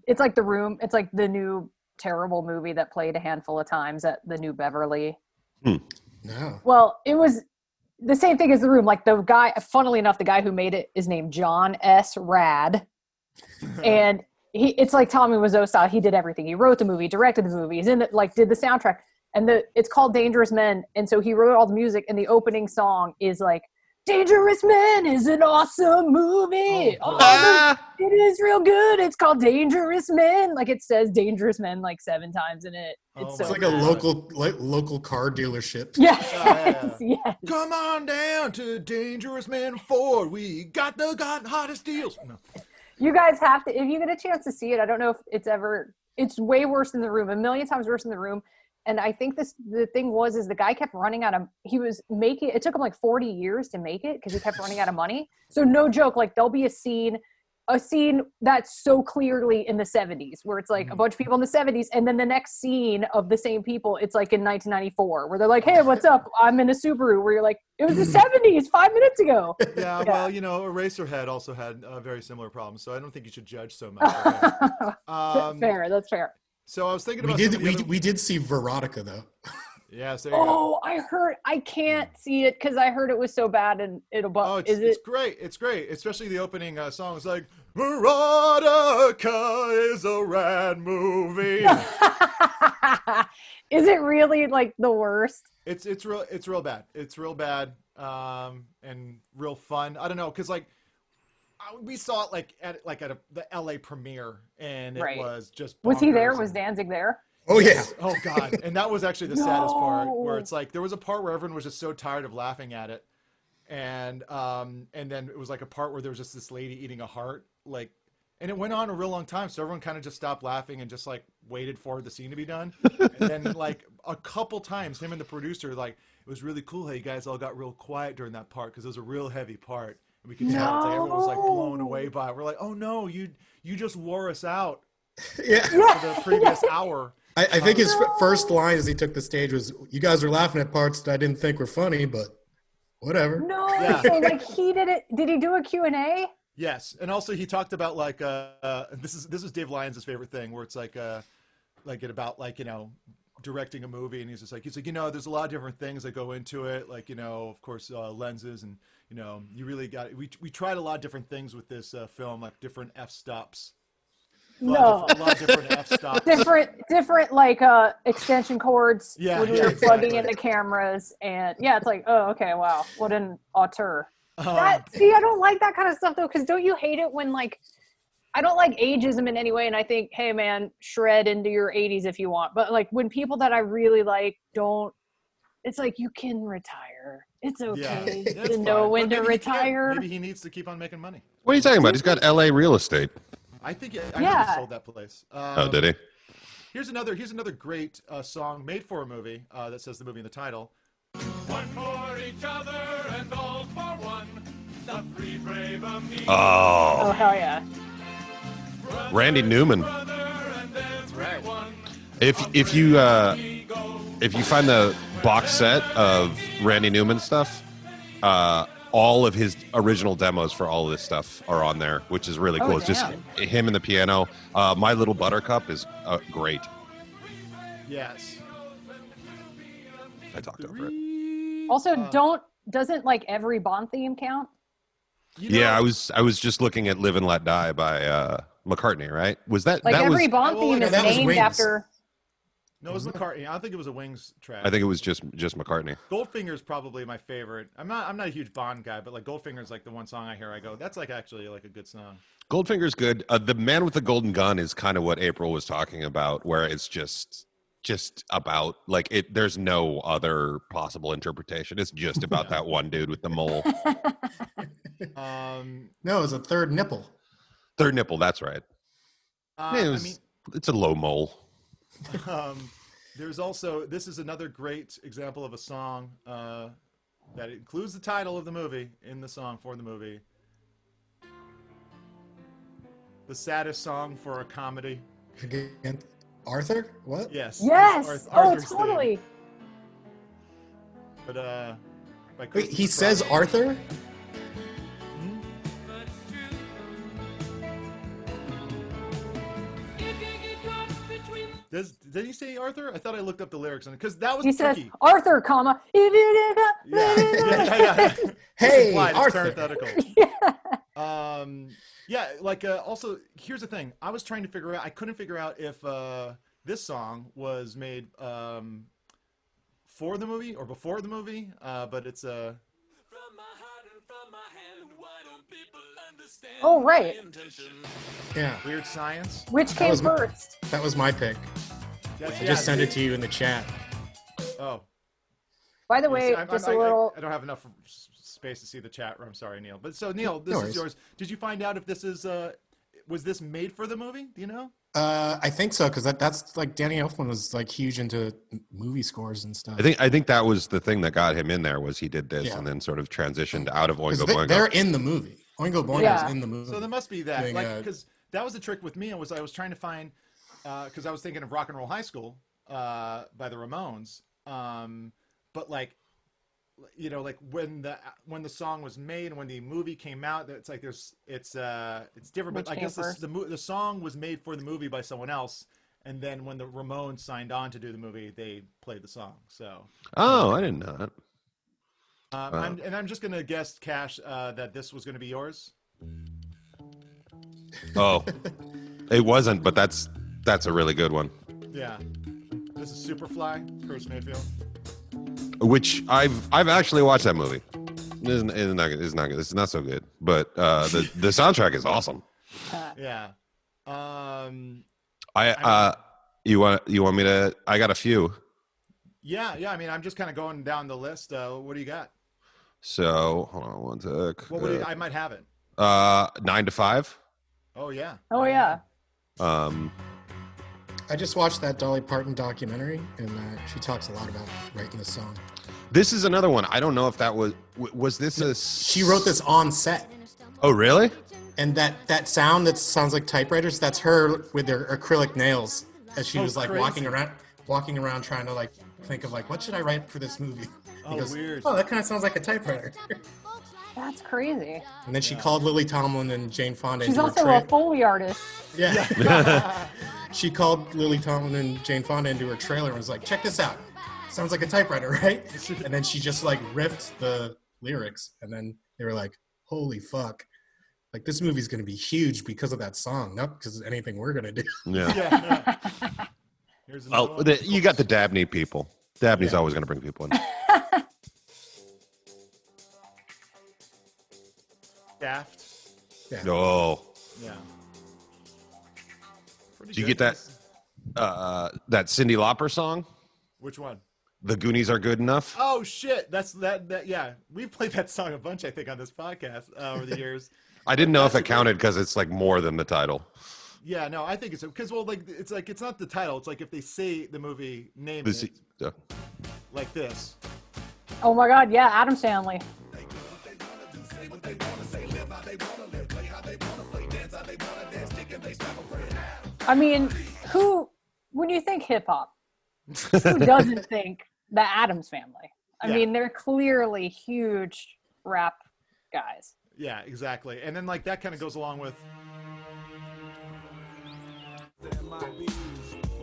it's like the room. It's like the new terrible movie that played a handful of times at the New Beverly. No. Well, it was the same thing as the room. Like the guy, funnily enough, the guy who made it is named John S. Rad, and he it's like Tommy Wiseau style. He did everything. He wrote the movie, directed the movie, he's in it, like did the soundtrack, and the it's called Dangerous Men, and so he wrote all the music. And the opening song is like. Dangerous Men is an awesome movie. Oh, Oh, the- it is real good. It's called Dangerous Men. Like it says Dangerous Men like seven times in it. It's Oh so It's like my a local like local car dealership. Yes, oh, Yeah. yes. Come on down to Dangerous Men Ford. We got the got hottest deals. No. You guys have to if you get a chance to see it. I don't know if it's ever. It's way worse than the room. A million times worse than the room. And I think this the thing was is the guy kept running out of. He was making. It took him like forty years to make it because he kept running out of money. So no joke. Like there'll be a scene a scene that's so clearly in the 70s where it's like Mm-hmm. a bunch of people in the 70s and then the next scene of the same people it's like in 1994 where they're like hey what's up i'm in a subaru where you're like it was the 70s five minutes ago Yeah, well, you know, Eraserhead also had uh, very similar problems, so I don't think you should judge so much. okay? Um, fair that's fair So I was thinking We about did some of the we, other- we did see Verotika though. Yes, there you go. oh i heard i can't see it because i heard it was so bad and it'll bu- Oh, it's, is it it's great. It's great, especially the opening uh, song. It's like Verotika is a rad movie. is it really like the worst it's it's real it's real bad. It's real bad um, and real fun. I don't know because like I- we saw it like at like at a, the LA premiere and it Right. was just was he there was danzig there Oh yeah. Oh god. And that was actually the saddest part where it's like there was a part where everyone was just so tired of laughing at it. And um and then it was like a part where there was just this lady eating a heart like and it went on a real long time so everyone kind of just stopped laughing and just like waited for the scene to be done. and then like a couple times him and the producer like it was really cool how you guys all got real quiet during that part because it was a real heavy part. And we could tell that everyone was like blown away by it. We're like, "Oh no, you you just wore us out Yeah. for the previous hour." I, I think um, his f- first line as he took the stage was, "You guys were laughing at parts that I didn't think were funny, but whatever." no Yeah. so like he did it did he do a q&a Yes, and also he talked about like uh, uh this is this is Dave Lyons' favorite thing, where it's like uh like it about like you know directing a movie, and he's just like he's like you know there's a lot of different things that go into it, like you know of course uh, lenses, and you know you really got we we tried a lot of different things with this uh, film, like different f stops. No a lot of different f stops. different different like uh extension cords Yeah, when we yeah, were plugging exactly. the cameras and yeah it's like oh okay wow what an auteur Um, that see i don't like that kind of stuff though because don't you hate it when like i don't like ageism in any way and i think hey man shred into your 80s if you want but like when people that i really like don't it's like you can retire it's okay that's to fine. know when But to maybe he retire Maybe he needs to keep on making money. What are you talking about? He's got L.A. real estate. I think I Yeah. he sold that place. Um, Oh, did he? Here's another here's another great uh, song made for a movie uh, that says the movie in the title. One for each other oh Oh, hell yeah Randy Newman. That's right. If if you uh, if you find the box set of Randy Newman stuff, uh, all of his original demos for all of this stuff are on there, which is really Oh, cool. it's just him and the piano. Uh, My Little Buttercup is uh, great. Yes. I talked over it. also don't doesn't like every bond theme count You know, Yeah, I was I was just looking at "Live and Let Die" by uh, McCartney. Right? Was that like that every was? bond theme no, is that named Wings. after No, it was McCartney. I think it was a Wings track. I think it was just just McCartney. Goldfinger is probably my favorite. I'm not I'm not a huge Bond guy, but like Goldfinger is like the one song I hear I go, that's like actually like a good song. Goldfinger's good. Uh, the Man with the Golden Gun is kind of what April was talking about, where it's just just about like it. There's no other possible interpretation. It's just about that one dude with the mole, Um, No, it was a third nipple. third nipple. That's right. uh, Yeah, it I was- mean, It's a low mole. um, there's also this is another great example of a song uh, that includes the title of the movie in the song for the movie. The saddest song for a comedy. Again, Arthur? What? Yes. yes Arth- oh Arthur's theme. totally But uh, by Wait, he Christopher says Arthur? Does did he say Arthur? I thought I looked up the lyrics on it because that was he says arthur comma if you Yeah, yeah, yeah, yeah. Hey, implied, Arthur. parenthetical. yeah. Um, yeah, like uh, also here's the thing. I was trying to figure out. I couldn't figure out if uh, this song was made um, for the movie or before the movie. Uh, but it's uh, oh right Yeah, Weird Science. which came was my- first that was my pick. That's, I just sent it to you in the chat. Oh, by the yes, way I'm- just I'm- a I- I- little I don't have enough space to see the chat. I'm sorry, Neil. But so Neil, this No is yours. Did you find out if this is uh, was this made for the movie? Do you know? Uh, I think so because that, that's like Danny Elfman was like huge into movie scores and stuff. I think I think that was the thing that got him in there was he did this Yeah. and then sort of transitioned out of Oingo they, Boingo. they're in the movie. Oingo Boingo's Yeah. in the movie. So there must be that, like, uh, because that was the trick with me. And was I was trying to find, because I was thinking of Rock and Roll High School uh, by the Ramones, um, but like, you know, like when the when the song was made and when the movie came out, it's like there's it's uh it's different. Which but I guess the the, the song was made for the movie by someone else, and then when the Ramones signed on to do the movie, they played the song. So. Oh, I didn't know that. Um, Wow. I'm, and I'm just gonna guess, Cash, uh, that this was gonna be yours. Oh, it wasn't, but that's that's a really good one. Yeah. This is Superfly, Curtis Mayfield. Which I've I've actually watched that movie. It's, n- it's not. It's not good. It's not so good. But uh, the the soundtrack is awesome. Yeah. Um. I uh, you want you want me to? I got a few. Yeah. Yeah. I mean, I'm just kind of going down the list. Uh, what do you got? So hold on one sec. What would you, I might have it. uh, nine to five. Oh yeah. Oh yeah. Um, I just watched that Dolly Parton documentary, and uh, she talks a lot about writing this song. this is another one. I don't know if that was was this a. She wrote this on set, Oh really? and that that sound that sounds like typewriters, that's her with her acrylic nails as she Oh, was like crazy. walking around, walking around trying to like think of like what should I write for this movie. Oh, Because, weird. Oh, that kind of sounds like a typewriter. That's crazy. And then she called Lily Tomlin and Jane Fonda. She's into also tra- a Foley artist. Yeah. she called Lily Tomlin and Jane Fonda into her trailer and was like, check this out. Sounds like a typewriter, right? And then she just like riffed the lyrics. And then they were like, holy fuck. Like this movie's going to be huge because of that song, not because of anything we're going to do. Yeah. Yeah. Here's oh, another Oh, one. the, you got the Dabney people. Dabney's always going to bring people in. Daft. Oh, Yeah. Pretty did you good. get that? Uh, that Cyndi Lauper song, Which one? "The Goonies Are Good Enough." Oh shit! That's that. That yeah. We've played that song a bunch, I think, on this podcast uh, over the years. I didn't know if it counted because it's like more than the title. Yeah, no, I think it's because well, like it's like it's not the title. It's like if they say the movie name This- it, yeah. like this. Oh my God, yeah, Adam Sandler. I mean, who, when you think hip hop, who doesn't think the Addams family? I Yeah. mean, they're clearly huge rap guys. Yeah, exactly. And then like that kind of goes along with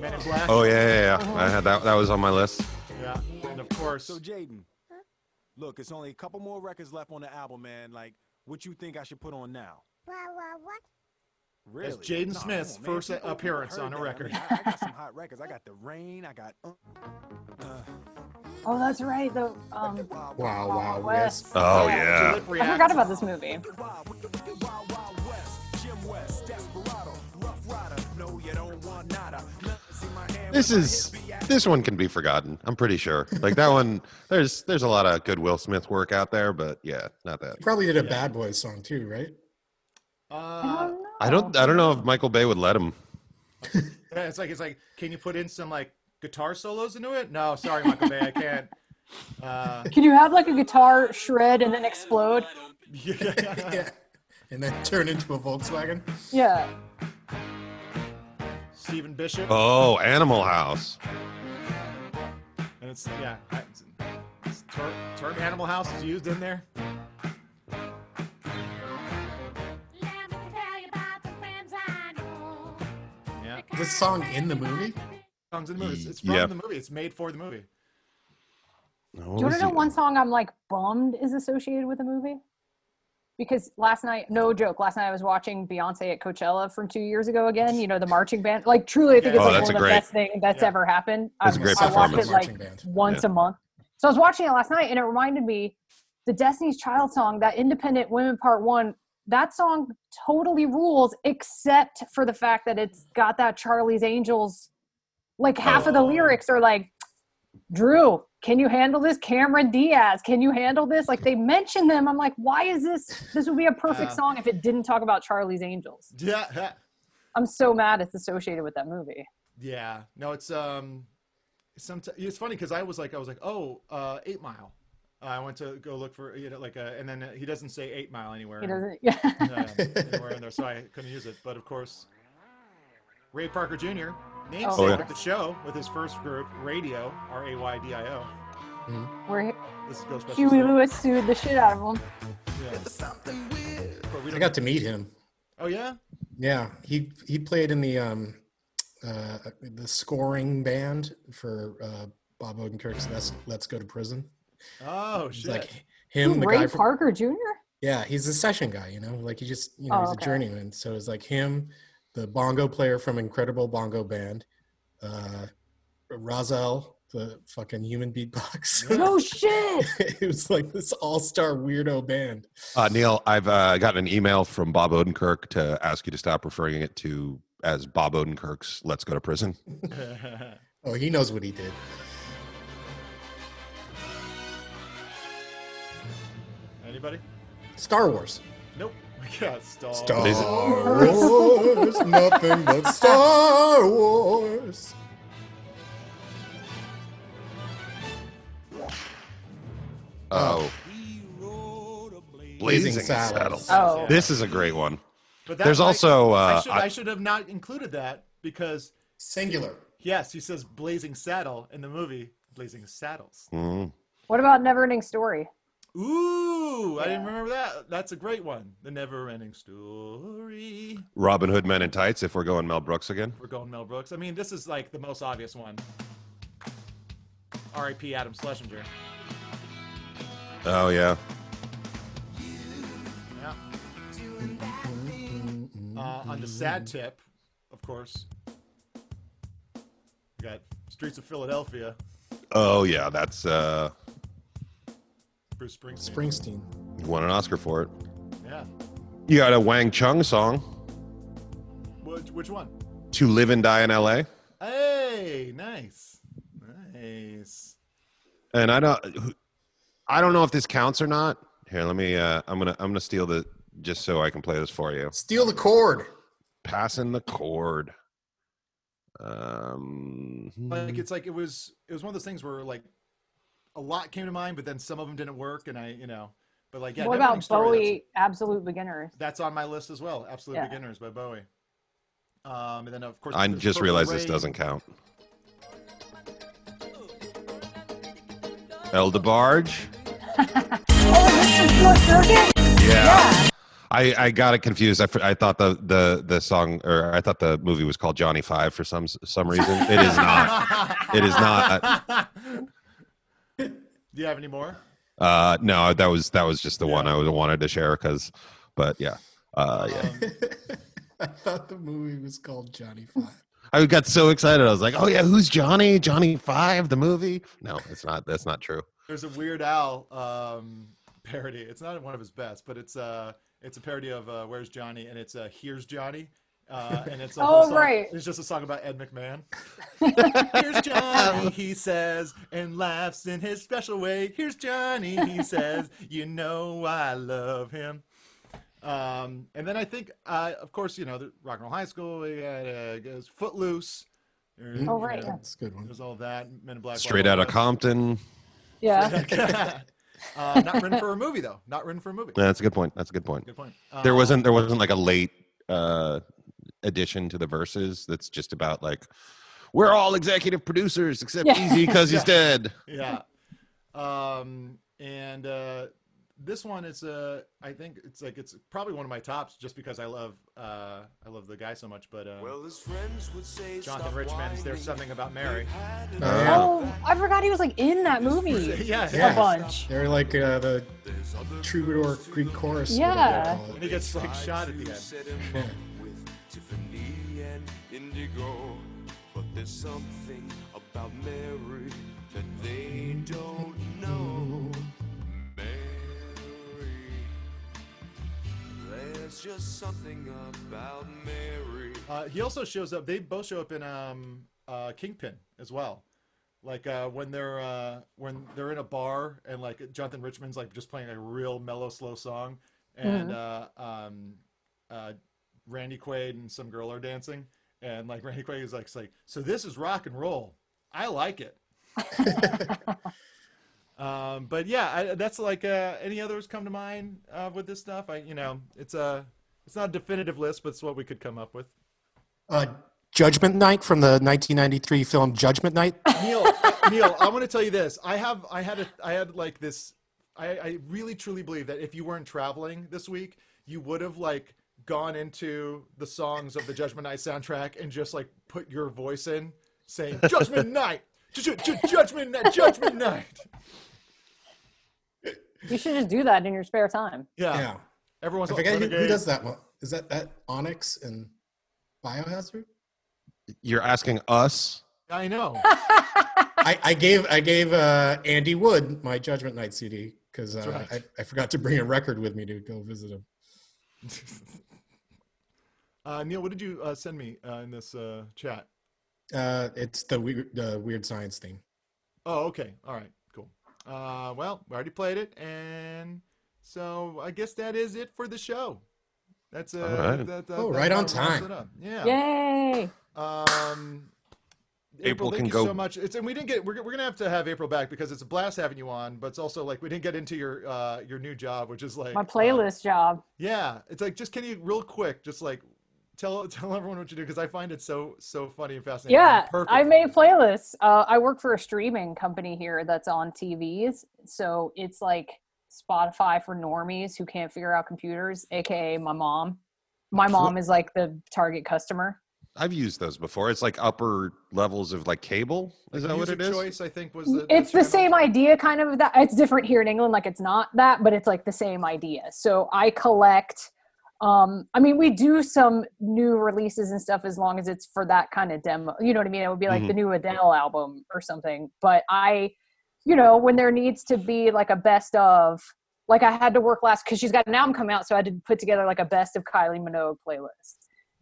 Men in Black. Oh yeah, yeah, yeah. Uh-huh. I had that. That was on my list. Yeah, and of course. So Jaden, look, it's only a couple more records left on the album, man. Like, what you think I should put on now? what? Really? That's Jaden Nah, Smith's on, first People- appearance people on a that. record. I, mean, I, I got some hot records. I got the rain. I got. Uh, uh, Oh, that's right. The um, Wow, wow, West. West. Oh yeah. Lip I forgot about this movie. Wild Wild West, Jim West, Desperado, Rough Rider. No, you don't want nada. See my hand This is this one can be forgotten. I'm pretty sure. Like that one. There's there's a lot of good Will Smith work out there, but yeah, not that. He probably did a Bad Boys song too, right? Uh, I don't I don't know if Michael Bay would let him. yeah, it's like it's like, can you put in some like guitar solos into it? No, sorry, Michael Bay, I can't. Uh, Can you have like a guitar shred and then explode? yeah. yeah. And then turn into a Volkswagen. Yeah. Stephen Bishop. Oh, Animal House. And it's yeah, it's, it's term, term Animal House is used in there. This song in the movie? songs in the movie. It's, it's from Yep. the movie. It's made for the movie. What Do you want to know he- one song I'm like bummed is associated with a movie? Because last night, no joke, last night I was watching Beyonce at Coachella from two years ago again. You know the marching band. Like truly, I think Yeah. it's Oh, like that's one a of the great- best thing that's Yeah. ever happened. That's a I- great I watched performance. it like Marching band. once a month. So I was watching it last night, and it reminded me the Destiny's Child song, that Independent Women Part One. That song totally rules, except for the fact that it's got that Charlie's Angels. Like half of the Oh. lyrics are like, Drew, can you handle this? Cameron Diaz, can you handle this? Like they mention them. I'm like, why is this? This would be a perfect song if it didn't talk about Charlie's Angels. Yeah, yeah. I'm so mad it's associated with that movie. Yeah. No, it's um, sometimes it's funny because I was like, I was like, oh, uh, Eight Mile, I went to go look for you know like a, and then he doesn't say Eight Mile anywhere. He doesn't. Yeah. uh, anywhere in there, so I couldn't use it. But of course, Ray Parker Jr. namesake Oh, yeah. of the show with his first group, Raydio, R A Y D I O. Where This is Ghostbusters. Huey. Lewis sued the shit out of him. Yeah. But I got to meet him. Oh yeah. Yeah, he he played in the um uh the scoring band for uh Bob Odenkirk's Let's Let's Go to Prison. Oh He's shit. like him, Who, the Ray guy from, Parker Jr. Yeah, he's a session guy, you know, like he just you know Oh, he's okay. a journeyman. So it's like him, the bongo player from Incredible Bongo Band, uh Rahzel, the fucking human beatbox. No shit. it was like this all-star weirdo band. Uh, Neil, I've uh, gotten an email from Bob Odenkirk to ask you to stop referring it to as Bob Odenkirk's "Let's Go to Prison." Oh, he knows what he did. Anybody? Star Wars. Nope. Yeah, Star. Star What is it? Wars, nothing but Star Wars. Oh, Blazing, Blazing Saddles. Saddles. Oh. This is a great one. But that, There's also I, uh, should, I- I should have not included that because Singular. yes, he says Blazing Saddle in the movie Blazing Saddles. mm, What about Neverending Story? Ooh, I didn't remember that. That's a great one. The Never-Ending Story. Robin Hood Men in Tights. If we're going Mel Brooks again, We're going Mel Brooks. I mean, this is like the most obvious one. R.I.P. Adam Schlesinger. oh yeah, Yeah. Uh, on the sad tip, of course, we got Streets of Philadelphia. oh yeah, that's uh, Bruce Springsteen. Springsteen. won an Oscar for it. Yeah. You got a Wang Chung song, Which, which one? "To Live and Die in L.A." Hey, nice, nice. And I don't, I don't know if this counts or not. Here, let me. Uh, I'm gonna, I'm gonna steal the just so I can play this for you. Steal the cord. Passing the chord. Um, Like it's like it was. It was one of those things where like a lot came to mind, but then some of them didn't work, and I, you know, but like yeah. what about Story, Bowie? Absolute Beginners. That's, on my list as well. Absolute Yeah. Beginners by Bowie. Um, and then of course I just Purple realized this doesn't count. El DeBarge. Oh, Circuit? Yeah. I, I got it confused. I, f- I thought the, the the song or I thought the movie was called Johnny Five for some some reason. It is not. It is not. Do you have any more? Uh, no, that was that was just the one I was- wanted to share because, but yeah, uh, yeah. Um, I thought the movie was called Johnny Five. I got so excited. I was like, oh yeah, who's Johnny? Johnny Five, the movie? No, it's not. That's not true. There's a Weird Al um, parody. It's not one of his best, but it's uh it's a parody of uh, Where's Johnny, and it's uh, Here's Johnny, uh, and it's a Oh, song. right. It's just a song about Ed McMahon. Here's Johnny, he says, and laughs in his special way. Here's Johnny, he says, you know I love him. Um, and then I think, uh, of course, you know, the Rock and Roll High School. We got uh, goes Footloose. There's, Oh, you right, know, yeah. That's a good one. There's all that. Men in Black. Straight out of Compton. Yeah. uh, not written for a movie though. Not written for a movie. That's a good point. That's a good point. Good point. There Uh, wasn't there wasn't like a late uh addition to the verses that's just about like we're all executive producers except Yeah. Easy because he's Yeah. dead. Yeah. Um, and uh, this one is uh, I think it's like it's probably one of my tops just because I love uh, I love the guy so much. But uh, Well, his friends would say, Jonathan "Stop Richman's There's whining." something about Mary. Oh, yeah. Oh, I forgot he was like in that movie. Yeah, Yeah. A bunch. They're like uh, the troubadour Greek chorus. Yeah. And he gets like shot at the end. Indigo. But there's something about Mary that they don't know. Mary. There's just something about Mary. Uh, he also shows up. They both show up in um, uh, Kingpin as well. Like uh, when they're uh, when they're in a bar and like Jonathan Richman's like just playing a real mellow, slow song, and uh, um, uh, Randy Quaid and some girl are dancing, and like Randy Quaid is like, like so this is rock and roll. I like it. um, but yeah, I, that's like uh, any others come to mind uh, with this stuff. I, you know, it's a, it's not a definitive list, but it's what we could come up with. Uh, Judgment Night from the 1993 film Judgment Night. Neil, Neil, I want to tell you this. I have, I had, a, I had like this. I, I really truly believe that if you weren't traveling this week, you would have like gone into the songs of the Judgment Night soundtrack and just like put your voice in, saying Judgment Night, Ju- Ju- Judgment Night, Judgment Night. You should just do that in your spare time. Yeah. Yeah. Everyone's I like, forget who, who does that one. Is that that Onyx and Biohazard? You're asking us. I know. I, I gave I gave uh, Andy Wood my Judgment Night CD because uh, right. I, I forgot to bring a record with me to go visit him. Uh, Neil, what did you uh, send me uh, in this uh, chat? Uh, it's the weird, the weird science theme. Oh, okay. All right. Cool. Uh, well, we already played it, and so I guess that is it for the show. That's uh, All right. that, that, Oh, that right on time. Yeah. Yay! Um, April thank can you go- so much. It's and we didn't get. We're, we're gonna have to have April back because it's a blast having you on. But it's also like we didn't get into your uh your new job, which is like My playlist job. yeah, it's like just can you real quick just like tell tell everyone what you do because I find it so so funny and fascinating. Yeah, Perfect. I made playlists. Uh, I work for a streaming company here that's on TVs, so it's like Spotify for normies who can't figure out computers, aka my mom. My mom is like the target customer. I've used those before. It's like upper levels of like cable. Is that what User it is? choice, I think, was the. it's the channel. same idea kind of that it's different here in england like it's not that but it's like the same idea so i collect um i mean we do some new releases and stuff as long as it's for that kind of demo you know what i mean? It would be like the new adele album or something but i you know when there needs to be like a best of like i had to work last because she's got an album coming out so i had to put together like a best of kylie minogue playlist.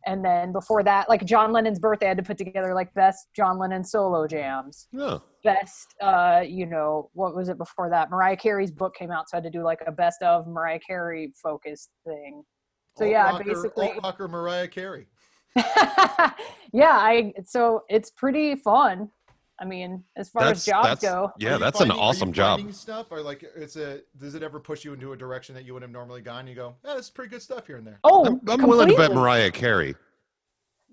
And then before that like john lennon's birthday i had to put together like best john lennon solo jams. Yeah. best uh you know what was it before that? Mariah carey's book came out so i had to do like a best of mariah carey focused thing so Alt yeah rocker, basically alt rocker Mariah Carey. yeah i so it's pretty fun i mean as far That's as jobs that's go yeah. That's finding- an are you awesome job. Stuff or like it's a does it ever push you into a direction that you would have normally gone? You go, yeah, this is pretty good stuff here and there. oh I'm, I'm willing to bet. Mariah Carey.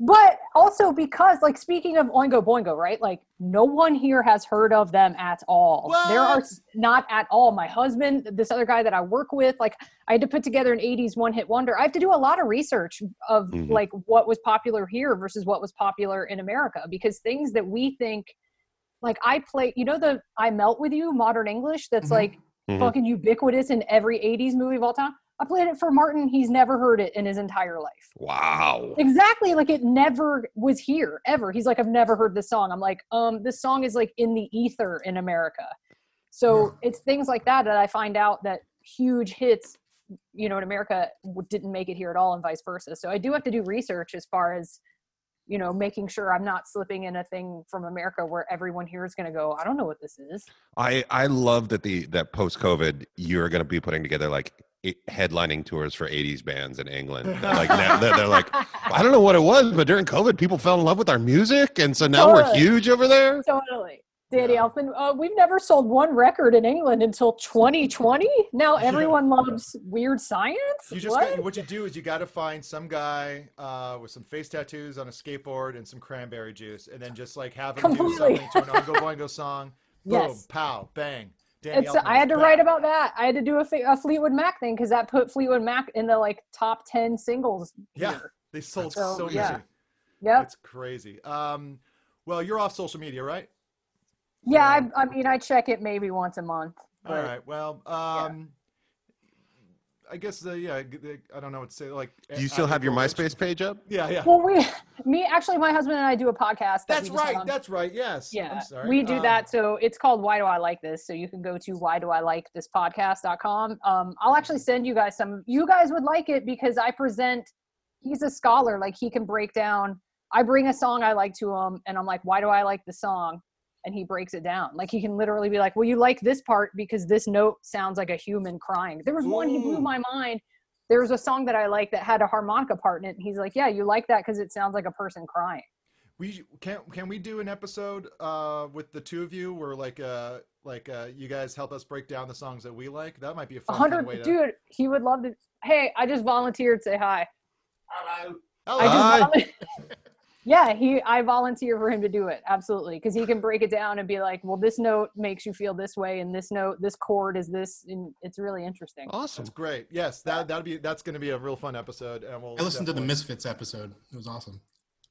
But also because like speaking of oingo boingo right? Like no one here has heard of them at all. There are not at all. My husband this other guy that i work with like i had to put together an 80s one hit wonder. I have to do a lot of research of Mhm. like what was popular here versus what was popular in america. Because things that we think like i play you know the i melt with you modern english that's Mhm. like Mhm. fucking ubiquitous in every 80s movie of all time i played it for martin he's never heard it in his entire life Wow. Exactly. Like it never was here ever. He's like, I've never heard this song. I'm like, um, this song is like in the ether in America. So it's things like that that I find out that huge hits, you know, in America didn't make it here at all and vice versa. So I do have to do research as far as, you know, making sure I'm not slipping in a thing from America where everyone here is going to go, I don't know what this is. I I love that the that post COVID you're going to be putting together like headlining tours for 80s bands in England. like now they're, they're like I don't know what it was, but during COVID people fell in love with our music, and so now we're huge over there. Totally. Danny Yeah. Elfman, uh, we've never sold one record in England until 2020. Now everyone loves weird science. You just what? got, what you do is you got to find some guy uh, with some face tattoos on a skateboard and some cranberry juice, and then just like have him Completely. do something to an Oingo Boingo song. Boom, Yes. pow, bang. Danny it's, I had to Elfman's write about that. I had to do a, a Fleetwood Mac thing because that put Fleetwood Mac in the like top 10 singles. Yeah, here. they sold So, so, yeah. easy. Yep. It's crazy. Um, well, you're off social media, right? Yeah. I, I mean, I check it maybe once a month. All but- right. Well, um, I guess uh, yeah. I- I don't know what to say. Like, Do you still at have your MySpace page up? Yeah, yeah. Well, we, me, actually, my husband and I do a podcast. that That's we just had right. on- That's right. Yes. Yeah, I'm sorry. we do Um, that. So it's called Why Do I Like This? So you can go to why do I like this podcast.com. Um, I'll actually send you guys some. You guys would like it because I present. He's a scholar. Like he can break down. I bring a song I like to him, and I'm like, why do I like the song? And he breaks it down. Like he can literally be like, well, you like this part because this note sounds like a human crying. There was one he blew my mind. There was a song that I like that had a harmonica part in it. And he's like, yeah, you like that because it sounds like a person crying. We can can we do an episode uh with the two of you where like uh like uh, you guys help us break down the songs that we like? That might be a A fun kind of way hundred, to. dude. He would love to. Hey, I just volunteered. Say hi. Hello. I just volun- yeah, he. I volunteer for him to do it. Absolutely, because he can break it down and be like, "Well, this note makes you feel this way, and this note, this chord is this." And it's really interesting. Awesome. That's great. Yes, that that'd be that's going to be a real fun episode, and we'll. I listened to the Misfits episode. It was awesome.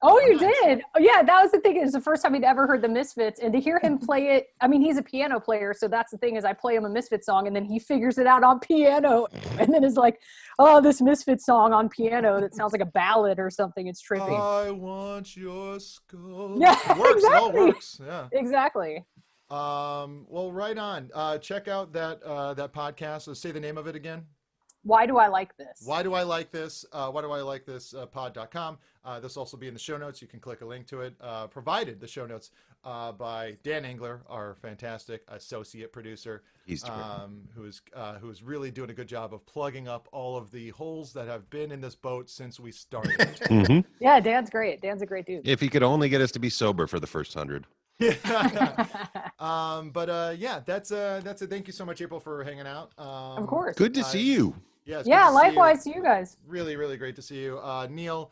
Oh, you did? Oh, yeah, that was the thing. It was the first time he'd ever heard the Misfits, and to hear him play it. I mean, he's a piano player, so that's the thing. Is I play him a Misfit song, and then he figures it out on piano, and then is like, "Oh, this Misfit song on piano that sounds like a ballad or something." It's trippy. I want your skull. Yeah, it works. It all exactly. works. Yeah. Exactly. Um. Well, right on. Uh, check out that uh, that podcast. So say the name of it again. Why do I like this? Why do I like this? Uh, why do I like this? Uh, pod.com. Uh, this will also be in the show notes. You can click a link to it. Uh, provided the show notes uh, by Dan Engler, our fantastic associate producer, He's um, who's uh, who's really doing a good job of plugging up all of the holes that have been in this boat since we started. Mhm. Yeah, Dan's great. Dan's a great dude. If he could only get us to be sober for the first hundred. um, but uh, yeah, that's uh, that's it. Thank you so much, April, for hanging out. Um, Of course. Good to I- see you. Yeah, yeah, to you. likewise to you guys. Really, really great to see you, uh, Neil.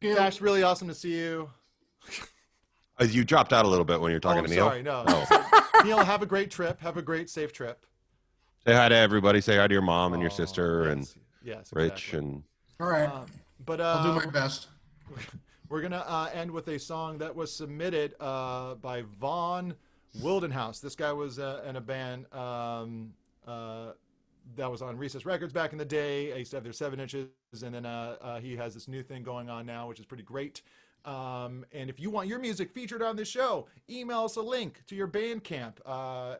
Dash, really awesome to see you. Uh, you dropped out a little bit when you were talking oh, to Neil. Sorry, no. Oh. Neil, have a great trip. Have a great, safe trip. Say hi to everybody. Say hi to your mom and your sister and Oh, yes, Rich and All right. Um, but uh, I'll do my best. We're gonna uh, end with a song that was submitted uh, by Vaughn Wildenhouse. This guy was uh, in a band um, uh, that was on Recess Records back in the day. I used to have their seven inches, and then uh, uh, he has this new thing going on now, which is pretty great. Um, and if you want your music featured on this show, email us a link to your Bandcamp. Uh,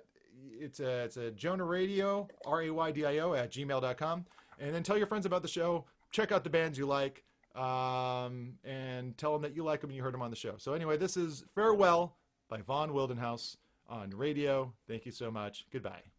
it's a, it's a Jonah Raydio, R A Y D I O, at gmail.com. And then tell your friends about the show. Check out the bands you like. Um, and tell them that you like them and you heard them on the show. So, anyway, this is Farewell by Von Wildenhouse on Raydio. Thank you so much. Goodbye.